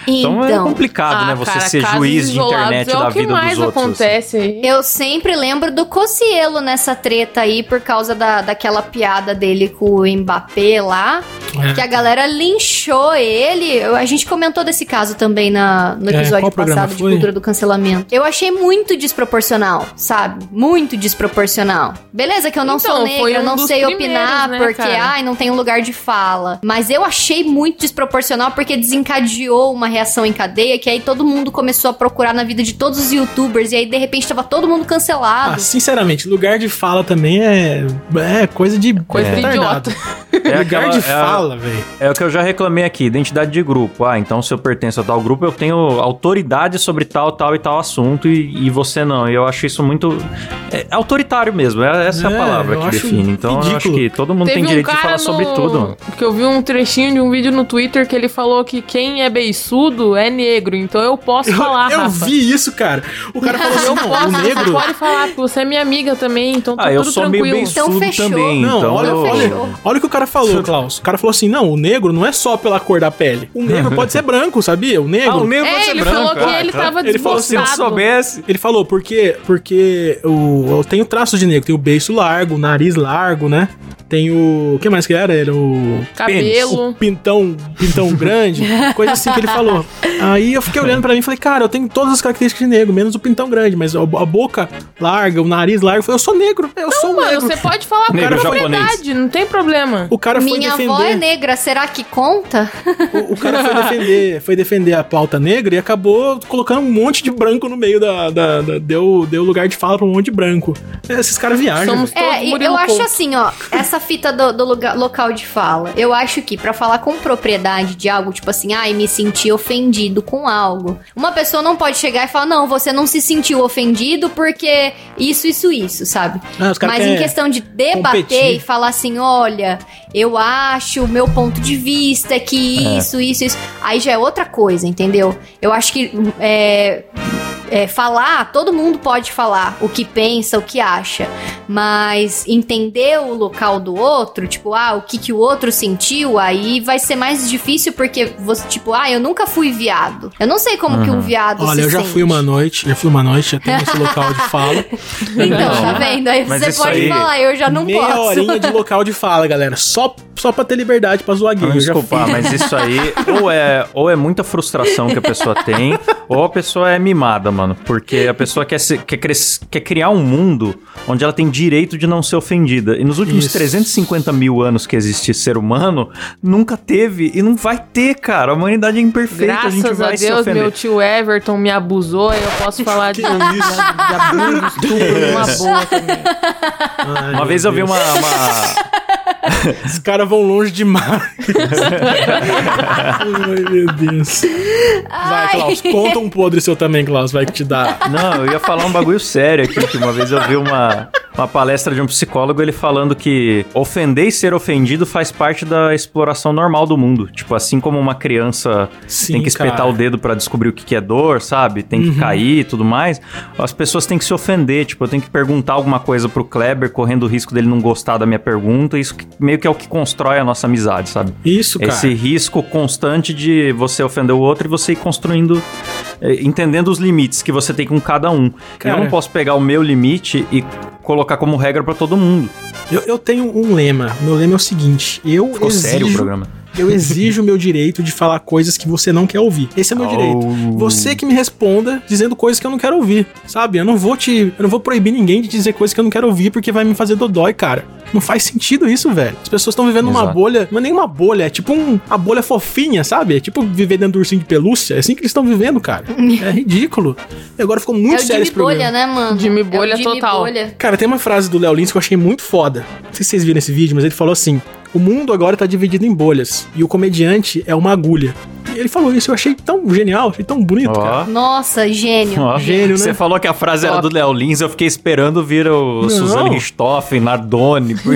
Então, é então é complicado, ah, né? Você ser juiz de internet é da vida dos outros. acontece aí. Eu sempre lembro do Cocielo nessa treta aí, por causa da, daquela piada dele com o Mbappé lá, é. que a galera linchou ele. A gente comentou desse caso também na, no é, episódio é, passado de cultura do cancelamento. Eu achei muito desproporcional, sabe? Muito desproporcional. Beleza que eu não então, sou negra, um eu não sei opinar, né, porque, cara? ai, não tem um lugar de fala. Mas eu achei muito desproporcional porque desencadeou uma reação em cadeia que aí todo mundo começou a procurar na vida de todos os youtubers e aí de repente tava todo mundo cancelado. Ah, sinceramente, lugar de fala também é, é coisa de coisa *laughs* é. de idiota. É lugar de é fala, velho. É o que eu já reclamei aqui, identidade de grupo. Ah, então se eu pertenço a tal grupo, eu tenho autoridade sobre tal, tal e tal assunto e, e você não. E eu acho isso muito é, autoritário mesmo. É, essa é, a palavra que define. Então ridículo. eu acho que todo mundo Teve tem direito um de falar no... sobre tudo. Que eu vi um trechinho de um vídeo no Twitter que ele falou que quem é beiçudo é negro. Então eu posso eu, falar. Eu Rafa. vi isso, cara. O cara falou assim: eu posso, o negro. Você pode falar, porque você é minha amiga também. Então tá ah, eu tudo sou tranquilo. meio beiçudo então, fechou. também. Não, então olha, eu... olha, olha o que o cara falou, Klaus. O cara falou assim: não, o negro não é só pela cor da pele. O negro *laughs* pode ser branco, sabia? O negro. Ah, o negro é, pode ser ele branco. Falou que ah, ele tava ele falou assim, se eu soubesse. Ele falou, porque, porque o, eu tenho traços de negro. Tem o beiço largo, o nariz largo, né? Tem o. O que mais que era? Era o. Cabelo. O pintão, pintão grande. *laughs* coisa assim que ele falou. Aí eu fiquei olhando pra mim e falei, cara, eu tenho todas as características de negro, menos o pintão grande, mas a, boca larga, o nariz largo. Eu falei, eu sou negro. Eu não, sou mano, negro. Você pode falar com propriedade, não tem problema. O cara Minha foi defender. Minha avó é negra, será que conta? O, o, cara foi defender, *laughs* foi defender a pauta negra e acabou colocando um monte de branco no meio da. da, da deu, deu lugar de fala pra um monte de branco. Esses caras viajam. Somos é, eu acho assim, ó, essa fita do, do lugar, local de fala. Eu acho que para falar com propriedade de algo, tipo assim, ai, ah, me senti ofendido com algo. Uma pessoa não pode chegar e falar, não, você não se sentiu ofendido porque isso, isso, isso, sabe? Ah, Mas em questão de debater competir. e falar assim, olha, eu acho, o meu ponto de vista é que é. isso, isso, isso. Aí já é outra coisa, entendeu? Eu acho que é, é, falar, todo mundo pode falar o que pensa, o que acha, mas entender o local do outro, tipo, ah, o que, que o outro sentiu, aí vai ser mais difícil porque você, tipo, ah, eu nunca fui viado. Eu não sei como uhum. que um viado Olha, eu já sente. fui uma noite, já fui uma noite, já tenho esse local de fala. *laughs* Então, tá vendo? Aí você pode aí, falar, eu já não meia posso. Meia horinha de local de fala, galera. Só, só pra ter liberdade pra zoar gay. Desculpa, mas isso aí *laughs* ou é, ou é muita frustração que a pessoa tem, ou a pessoa é mimada, mano. Porque a pessoa quer, se, quer, quer criar um mundo onde ela tem direito de não ser ofendida. E nos últimos Isso. 350 mil anos que existe ser humano, nunca teve e não vai ter, cara. A humanidade é imperfeita, Graças a gente vai a Deus, meu tio Everton me abusou e eu posso falar de, de, de abuso, estupro numa boa também. Ai, uma vez eu vi uma... uma... *laughs* Os caras vão longe demais. *laughs* Ai, meu Deus. Vai, Klaus, conta um podre seu também, Klaus, vai que te dá. Não, eu ia falar um bagulho sério aqui, que uma vez eu vi uma, uma palestra de um psicólogo, ele falando que ofender e ser ofendido faz parte da exploração normal do mundo. Tipo, assim como uma criança Sim, tem que espetar cara. o dedo para descobrir o que é dor, sabe? Tem que uhum. cair e tudo mais. As pessoas têm que se ofender. Tipo, eu tenho que perguntar alguma coisa pro Kleber, correndo o risco dele não gostar da minha pergunta. Isso meio que é o que constrói a nossa amizade, sabe? Isso, cara. Esse risco constante de você ofender o outro e você ir construindo, eh, entendendo os limites que você tem com cada um. Cara, eu não posso pegar o meu limite e colocar como regra para todo mundo. Eu, eu, tenho um lema. Meu lema é o seguinte: eu Ficou exijo... sério o programa? Eu exijo o meu direito de falar coisas que você não quer ouvir. Esse é meu oh. direito. Você que me responda dizendo coisas que eu não quero ouvir, sabe? Eu não vou te. Eu não vou proibir ninguém de dizer coisas que eu não quero ouvir porque vai me fazer dodói, cara. Não faz sentido isso, velho. As pessoas estão vivendo Exato. uma bolha. Não é nem uma bolha, é tipo um, uma bolha fofinha, sabe? É tipo viver dentro do ursinho de pelúcia. É assim que eles estão vivendo, cara. é ridículo. E agora ficou muito é sério esse programa. Bolha, né, mano? Jimmy Bolha é Jimmy total. Bolha. Cara, tem uma frase do Léo Lins que eu achei muito foda. Não sei se vocês viram esse vídeo, mas ele falou assim: o mundo agora tá dividido em bolhas e o comediante é uma agulha. Ele falou isso, eu achei tão genial, achei tão bonito, oh. cara. Nossa, gênio. Oh. Gênio, né? Você falou que a frase era do Léo Lins, eu fiquei esperando vir o Suzane Richthofen, Nardoni. *laughs*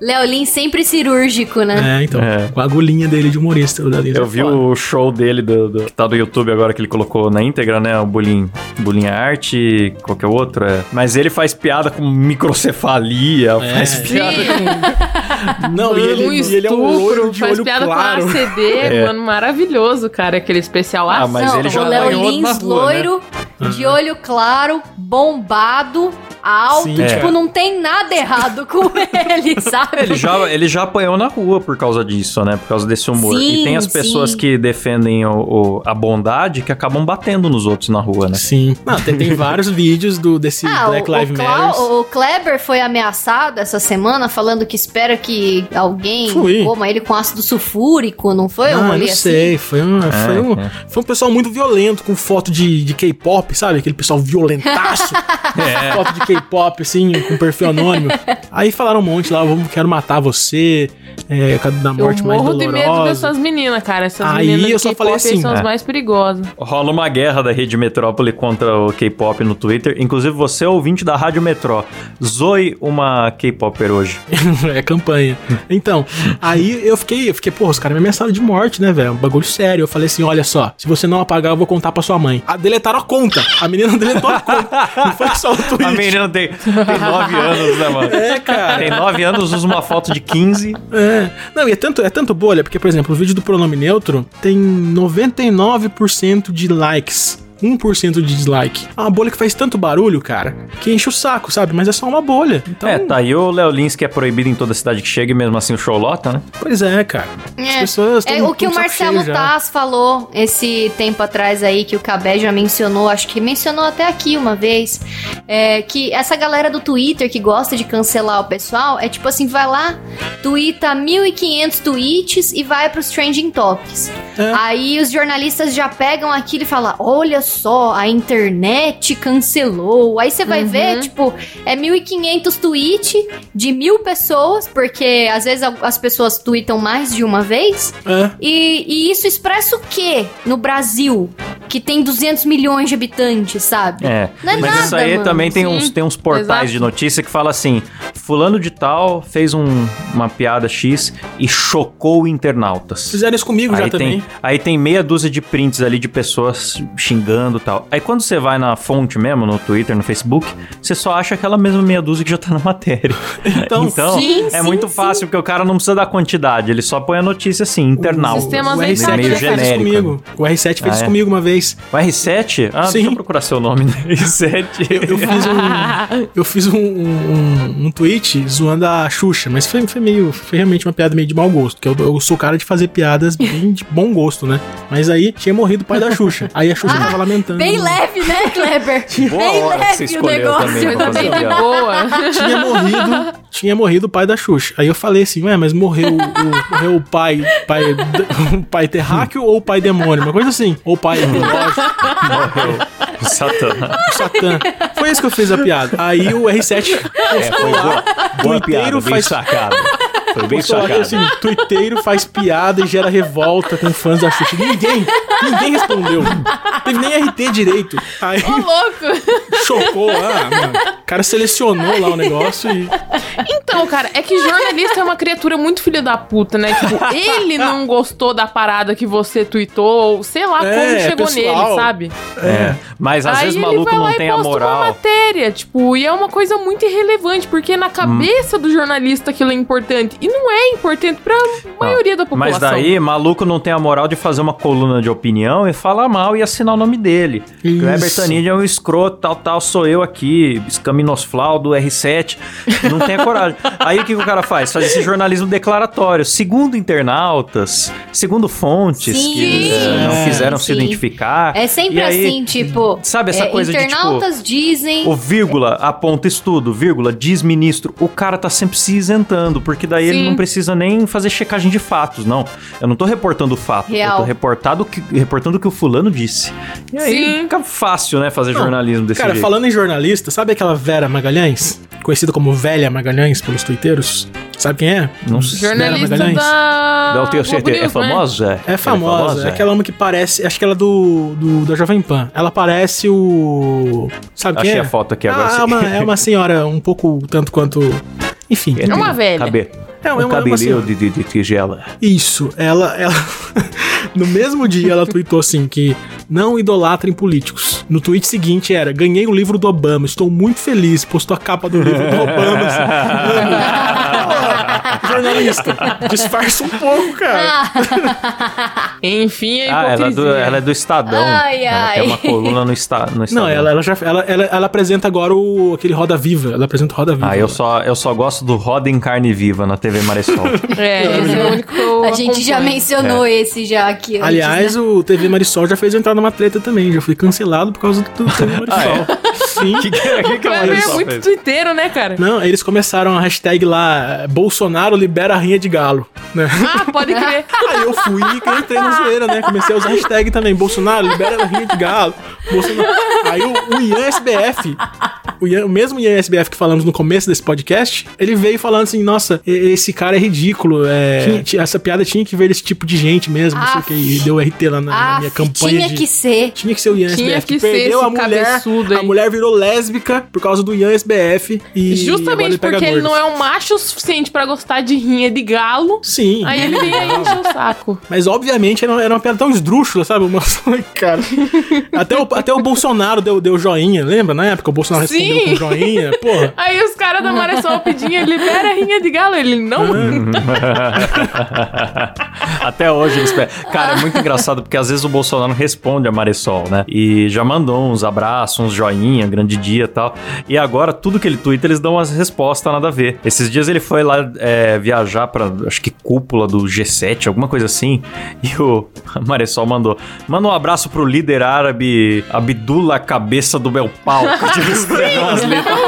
Léo Lins sempre cirúrgico, né? É, então. É. Com a agulhinha dele de humorista, o Léo Lins. Eu é vi foda. o show dele, do, do, que tá do YouTube agora, que ele colocou na íntegra, né? O Bullying, Bullying Arte, qualquer outro. É. Mas ele faz piada com microcefalia, é. faz piada com... Não, e ele, um e ele é um loiro de faz olho piada claro. com ACD, é. mano, maravilhoso, cara, aquele especial. Ah, mas Não, ele já o Léo Lins, loiro, né? de olho claro, bombado, alto, Sim, tipo, é. não tem nada errado com *laughs* ele, sabe? Ele já, ele já apanhou na rua por causa disso, né? Por causa desse humor. Sim, e tem as pessoas sim. que defendem o, o, a bondade que acabam batendo nos outros na rua, né? Sim. Não, tem, tem vários vídeos do, desse ah, Black Lives Matter. O Kleber foi ameaçado essa semana falando que espera que alguém Fui. coma ele com ácido sulfúrico, não foi? Ah, não sei. Assim? Foi um, é, foi, um, é. foi um pessoal muito violento, com foto de, de K-pop, sabe? Aquele pessoal violentaço. *laughs* é. Foto de K-pop, assim, com perfil anônimo. Aí falaram um monte lá, vamos, quero matar você, é, da morte mais dolorosa. Eu morro de medo dessas meninas, cara. Essas Aí meninas eu só falei assim, são as é. mais perigosas. Rola uma guerra da rede Metrópole contra o K-pop no Twitter. Inclusive, você é ouvinte da Rádio Metró. Zoe uma K-popper hoje. *laughs* é campanha. Então, aí eu fiquei, eu fiquei, pô, os caras me ameaçaram de morte, né, velho? Um bagulho sério. Eu falei assim: olha só, se você não apagar, eu vou contar pra sua mãe. A deletaram a conta. A menina deletou a conta. Não foi só o. *laughs* A menina tem, tem nove *laughs* anos, né, mano? É, cara. Tem nove anos, usa uma foto de 15. É. Não, e é tanto, é tanto bolha, porque, por exemplo, o vídeo do pronome neutro tem 99% de likes. 1% de dislike. É uma bolha que faz tanto barulho, cara, que enche o saco, sabe? Mas é só uma bolha. Então... É, tá aí o Léo Lins que é proibido em toda cidade que chega e mesmo assim o show lota, né? Pois é, cara. As é, pessoas É o que o Marcelo Taz falou esse tempo atrás aí, que o Cabé já mencionou, acho que mencionou até aqui uma vez, é, que essa galera do Twitter que gosta de cancelar o pessoal, é tipo assim, vai lá, twitta 1500 tweets e vai pros trending topics. É. Aí os jornalistas já pegam aquilo e falam, olha só, a internet cancelou. Aí você vai uhum. ver, tipo, é 1.500 tweets de mil pessoas, porque às vezes as pessoas tweetam mais de uma vez. É. E, e isso expressa o quê no Brasil? Que tem 200 milhões de habitantes, sabe? É. Não é Mas nada, isso aí mano. também tem uns, tem uns portais Exato. de notícia que fala assim: Fulano de Tal fez um, uma piada X e chocou internautas. Fizeram isso comigo aí já tem, também. Aí tem meia dúzia de prints ali de pessoas xingando e tal. Aí quando você vai na fonte mesmo, no Twitter, no Facebook, você só acha aquela mesma meia dúzia que já tá na *laughs* matéria. Então, então sim, é sim, muito fácil, sim. porque o cara não precisa da quantidade, ele só põe a notícia assim, internal. O, sistema o R7 meio genérico. Comigo. O R7 fez ah, isso é? comigo uma vez. O R7? Ah, sim. deixa eu procurar seu nome, né? *laughs* R7. Eu, eu fiz um, eu fiz um, um, um, tweet zoando a Xuxa, mas foi, foi meio, foi realmente uma piada meio de mau gosto, que eu, eu sou cara de fazer piadas bem de bom gosto, né? Mas aí tinha morrido o pai da Xuxa. Aí a Xuxa ah, tava lamentando. Bem leve, né, Kleber? *laughs* Boa bem hora leve que você o negócio. Também bem boa. Tinha morrido, tinha morrido o pai da Xuxa. Aí eu falei assim, ué, mas morreu o, morreu o pai, pai, o pai terráqueo ou o pai demônio? Uma coisa assim. Ou o pai Morreu. O Satã. O Satã. Foi isso que eu fiz a piada. Aí o R7 é, foi boa, boa piada, faz... sacado. Foi bem sacado. Assim, Twitteiro faz piada e gera revolta com fãs da Xuxa. Ninguém, ninguém respondeu. Não teve nem RT direito. Aí, Ô, louco! Chocou. Ah, mano. O cara selecionou lá o negócio e... Então, cara, é que jornalista é uma criatura muito filha da puta, né? Tipo, ele não gostou da parada que você tweetou, sei lá é, como chegou pessoal. nele, sabe? É. Mas às Aí vezes o maluco não tem a moral. Uma matéria, tipo, e é uma coisa muito irrelevante, porque na cabeça hum. do jornalista aquilo é importante. E não é importante pra maioria da população. Mas daí, maluco não tem a moral de fazer uma coluna de opinião e falar mal e assinar o nome dele. Isso. Kleber Tanid é um escroto, tal, tal, sou eu aqui, Minosflau do R7. Não tem a coragem. *laughs* Aí o que, que o cara faz? Faz esse jornalismo declaratório. Segundo internautas, segundo fontes Sim. que eh, não É, quiseram se sim. identificar. É sempre aí, assim, tipo. Sabe essa é, coisa de tipo. internautas dizem. O vírgula aponta estudo, vírgula diz ministro. O cara tá sempre se isentando, porque daí ele Sim. não precisa nem fazer checagem de fatos, não. Eu não tô reportando o fato, Real. eu tô reportado que, reportando o que o fulano disse. E aí Sim. fica fácil, né, fazer Não, jornalismo desse Cara, jeito. falando em jornalista, sabe aquela Vera Magalhães? Conhecida como Velha Magalhães pelos tuiteiros? Sabe quem é? Não sei. Jornalista Magalhães? da. Não tenho Globo certeza. É né? famosa? É famosa, é aquela uma que parece. Acho que ela é do, do da Jovem Pan. Ela parece o. Sabe quem Achei é? a foto aqui agora. Ah, é, uma, é uma senhora um pouco tanto quanto. Enfim. É uma velha. Cabe... É, um é cabelinho senhora. de, de, tigela. Isso, ela, ela *laughs* no mesmo dia ela tweetou assim que não idolatrem políticos. No tweet seguinte era: ganhei o livro do Obama, estou muito feliz. Postou a capa do livro do Obama. Assim, *laughs* *laughs* *laughs* jornalista, disfarça um pouco, cara. *laughs* Enfim, é Ah, ela é, do, ela é do Estadão. Ai, ela tem ai. uma coluna no, esta, no Estadão. Não, ela, ela já ela, ela, ela apresenta agora o aquele Roda Viva. Ela apresenta o Roda Viva. Ah, eu só, eu só gosto do Roda em Carne Viva na TV Maressol. *laughs* É, esse é o único A gente já mencionou esse já aqui. antes, Aliás, né? o TV Marisol já fez eu entrar numa treta também. Já fui cancelado por causa do TV Marisol. Sim. que, que, que, que Kleber é Maressol muito twitteiro, né, cara? Não, eles começaram a hashtag lá, Bolsonaro libera a rinha de galo, né? Ah, pode crer. *laughs* Aí eu fui e entrei na zoeira, né? Comecei a usar hashtag também, Bolsonaro libera a rinha de galo, Bolsonaro... Aí o, o Ian SBF, o, Ian- o mesmo Ian SBF que falamos no começo desse podcast, ele veio falando assim, nossa, esse cara é ridículo, é, essa piada tinha que ver esse tipo de gente mesmo, não sei o que, e deu RT lá na, na minha campanha tinha de... que ser. Tinha que ser o Ian Tinha SBF, que que, ser perdeu a mulher, cabeçudo a mulher virou lésbica por causa do Ian SBF e Justamente ele porque ele não é um macho o suficiente pra gostar de rinha de galo. Sim. Aí ele vem aí encher o saco. *laughs* Mas obviamente era, era uma piada tão esdrúxula, sabe? *laughs* Uma... Cara. Até o, até o Bolsonaro deu, deu joinha, lembra? Na época o Bolsonaro Sim. respondeu com joinha. Porra. *laughs* Aí os caras da Maressol pediam, libera a rinha de galo. Ele, não. Até hoje eles pedem. Cara, é muito engraçado porque às vezes o Bolsonaro responde a Maressol, né? E já mandou uns abraços, uns joinha, grande dia e tal. E agora, tudo que ele twitta, eles dão umas respostas nada a ver. Esses dias ele foi lá é, viajar pra, acho que cúpula do G7, alguma coisa assim. *laughs* E o Maressol mandou: manda um abraço pro líder árabe Abdullah Cabeça do meu pau. *laughs* tipo, *laughs* umas letras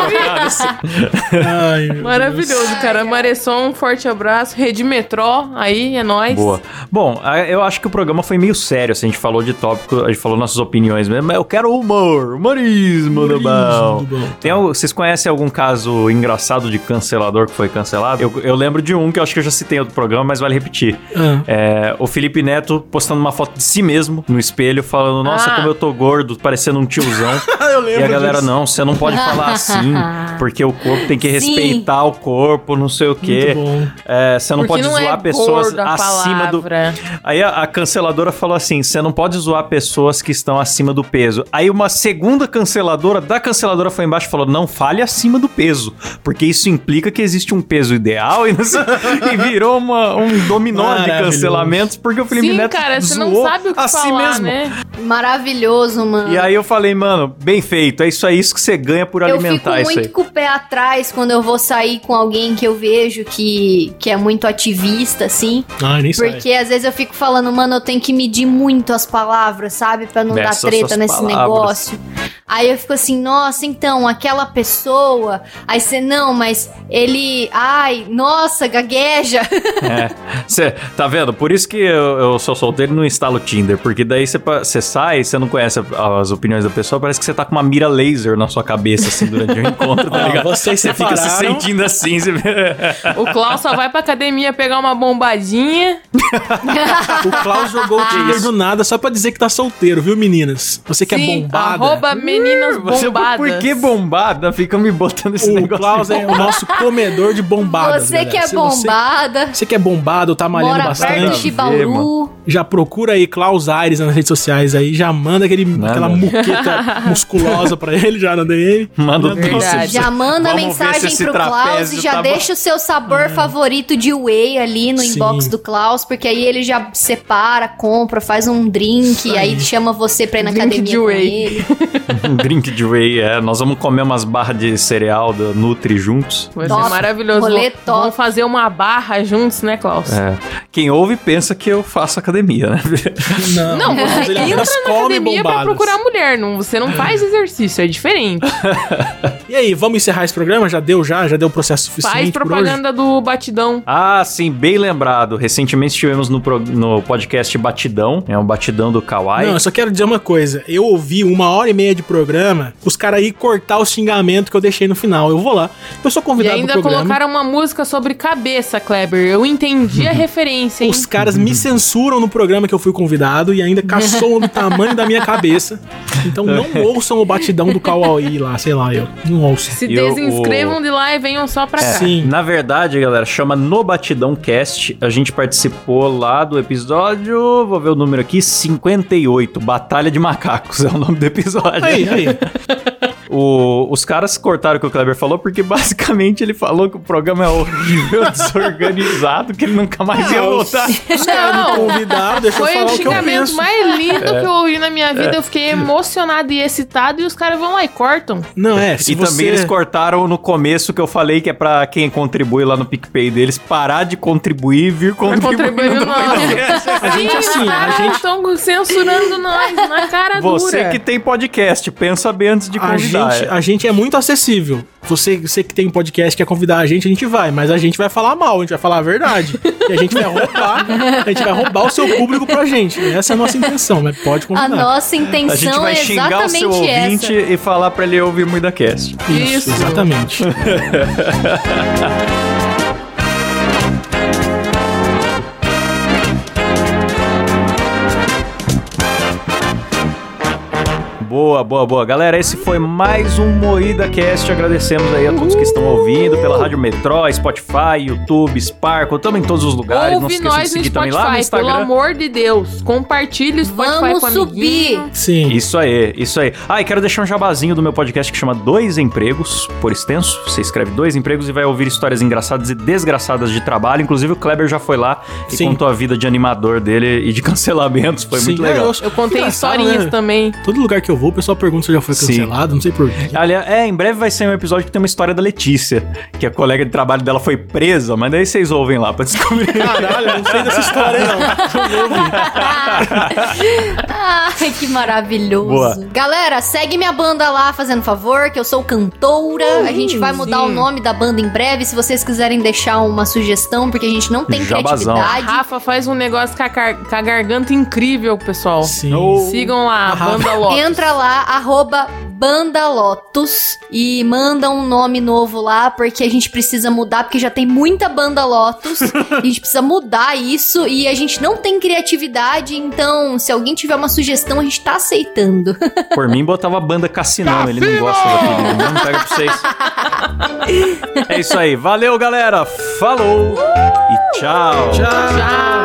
*laughs* Ai, Maravilhoso, cara. Maressol, um forte abraço. Rede Metrô, aí é nóis. Boa. Bom, eu acho que o programa foi meio sério, assim, a gente falou de tópico, a gente falou nossas opiniões mesmo, mas eu quero humor, humorismo, do bom. do bom. Tem, vocês conhecem algum caso engraçado de cancelador que foi cancelado? Eu, eu lembro de um que eu acho que eu já citei outro programa, mas vale repetir. Ah. É, o Felipe Neto postando uma foto de si mesmo no espelho, falando, nossa, Ah. como eu tô gordo, parecendo um tiozão. *laughs* eu lembro E a galera, disso. não, você não pode falar assim, *laughs* porque o corpo tem que Sim. respeitar o corpo, não sei o quê. É, você não Porque pode não zoar é pessoas acima do. Aí a, a canceladora falou assim: você não pode zoar pessoas que estão acima do peso. Aí uma segunda canceladora da canceladora foi embaixo e falou: não fale acima do peso, porque isso implica que existe um peso ideal *laughs* e, e virou uma- um dominó de cancelamentos porque o Felipe Sim, Neto cara, você não zoou sabe o que a si falar, mesmo. né? Maravilhoso, mano. E aí eu falei, mano, bem feito, é isso aí isso que você ganha por eu fico alimentar isso muito aí. com o pé atrás quando eu vou sair com alguém que eu vejo que, que é muito ativista, assim. Ai, nem sei. Porque às vezes eu fico falando, mano, eu tenho que medir muito as palavras, sabe? Pra não dar treta nesse palavras. negócio. Aí eu fico assim, nossa, então, aquela pessoa. Aí você, não, mas ele. Ai, nossa, gagueja. *laughs* É. Cê, tá vendo? Por isso que eu, eu sou solteiro e não instalo o Tinder. Porque daí você sai, você não conhece as opiniões da pessoa, parece que você tá com uma mira laser na sua cabeça, assim, durante o encontro, tá ligado? vocês Você fica se sentindo assim. Você... O Klaus só vai pra academia pegar uma bombadinha. *laughs* O Klaus jogou o Tinder do nada só pra dizer que tá solteiro, viu, meninas? Você que é bombada. arroba meninas Você, bombadas. por que bombada? Fica me botando esse O negócio. Klaus de é o nosso comedor de bombadas. você que galera. é Se você- bombada. Você que é bombado, tá malhando Mora bastante. perto de. Já procura aí Klaus Aires nas redes sociais aí, já manda aquele, Nada. aquela muqueta *laughs* musculosa carinhosa pra ele já na DM. Manda Verdade. Já manda Vamos mensagem pro Klaus e já tá deixa o seu sabor favorito de whey ali no Sim. inbox do Klaus, porque aí ele já separa, compra, faz um drink, aí. chama você pra ir na Drink academia de whey. Um *laughs* drink de whey, é. Nós vamos comer umas barras de cereal da Nutri juntos. Vai Top. ser maravilhoso. Rolê top. Vamos fazer uma barra juntos, né, Klaus? É. Quem ouve pensa que eu faço academia, né? Não, Não, mas você entra na academia pra bombadas. procurar mulher, não, você não faz exercício, é diferente. *laughs* E aí, vamos encerrar esse programa? Já deu já? Já deu processo suficiente Faz por hoje? propaganda do batidão. Ah, sim, bem lembrado. Recentemente estivemos no, pro- no podcast Batidão, é um batidão do Kawaii. Não, eu só quero dizer uma coisa. Eu ouvi uma hora e meia de programa, os caras aí cortar o xingamento que eu deixei no final. Eu vou lá. Eu sou E convidado ainda do programa. colocaram uma música sobre cabeça, Kleber. Eu entendi a *laughs* referência, hein? Os caras me censuram no programa que eu fui convidado e ainda caçou *laughs* no tamanho da minha cabeça. Então não ouçam o batidão do Kawaii lá, sei lá, eu. Não ouçam. Se E o- desinscrevam de lá e venham só pra cá. Sim. Na verdade, galera, chama No Batidão Cast. A gente participou lá do episódio, vou ver o número aqui, 58, Batalha de Macacos é o nome do episódio. Aí, aí. *laughs* O- os caras cortaram o que o Kleber falou porque *laughs* basicamente ele falou que o programa é horrível, *laughs* desorganizado, que ele nunca mais ia voltar. Os caras me convidaram, deixa eu Foi falar o que eu penso. mais lindo É. que eu ouvi na minha vida. Eu fiquei emocionado e excitado e os caras vão lá e cortam. Não, é, se e você... também eles cortaram no começo que eu falei que é pra quem contribui lá no PicPay deles parar de contribuir e vir contribuir A gente, assim, a gente estão censurando nós na cara Você dura. que tem podcast, pensa bem antes de A convidar. Gente, é. a gente é muito acessível. Você, você que tem podcast quer convidar a gente, a gente vai, mas a gente vai falar mal, a gente vai falar a verdade. e a gente vai roubar, a gente vai roubar o seu público pra gente. Essa é a nossa intenção, mas pode A convidar. nossa A gente intenção vai é xingar o seu exatamente ouvinte essa. e falar pra ele ouvir muito da cast. Isso, Isso. exatamente. *laughs* Boa, boa, boa. Galera, esse foi mais um Moída Cast. Agradecemos aí a todos que estão ouvindo pela Rádio Metrô, Spotify, YouTube, Sparkle, estamos em todos os lugares. Não Ouve se esqueçam de seguir também lá no Spotify, Instagram. pelo amor de Deus. Compartilhe o Spotify Vamos com subir. amiguinho. Sim. Isso aí, isso aí. Ah, e quero deixar um jabazinho do meu podcast que chama Dois Empregos, por extenso. Você escreve Dois Empregos e vai ouvir histórias engraçadas e desgraçadas de trabalho. Inclusive o Kleber já foi lá e Sim. contou a vida de animador dele e de *laughs* cancelamentos. Foi Sim, muito legal. eu- Eu contei historinhas né? também. Todo lugar que eu vou, o pessoal pergunta se já foi Sim. cancelado, não sei por quê. Aliás, é, em breve vai sair um episódio que tem uma história da Letícia, que a colega de trabalho dela foi presa, mas daí vocês ouvem lá pra descobrir. *laughs* Caralho, eu não sei dessa história não. *laughs* Ai, que maravilhoso. Boa. Galera, segue minha banda lá, fazendo favor, que eu sou cantora. a gente vai mudar o sim. nome da banda em breve. Se vocês quiserem deixar uma sugestão, porque a gente não tem Jabazão. criatividade. Rafa faz um negócio com a, com a garganta incrível, pessoal. Sim. Sigam lá, a. Banda Lotus. Entra lá, arroba Banda Lotus e manda um nome novo lá, porque a gente precisa mudar, porque já tem muita Banda Lotus. *laughs* a gente precisa mudar isso e a gente não tem criatividade, então se alguém tiver uma sugestão, a gente tá aceitando. *laughs* Por mim, botava a banda Cassinão, ele não gosta daquele, não pega pra vocês. É isso aí, valeu galera, falou e tchau. Tchau. Tchau.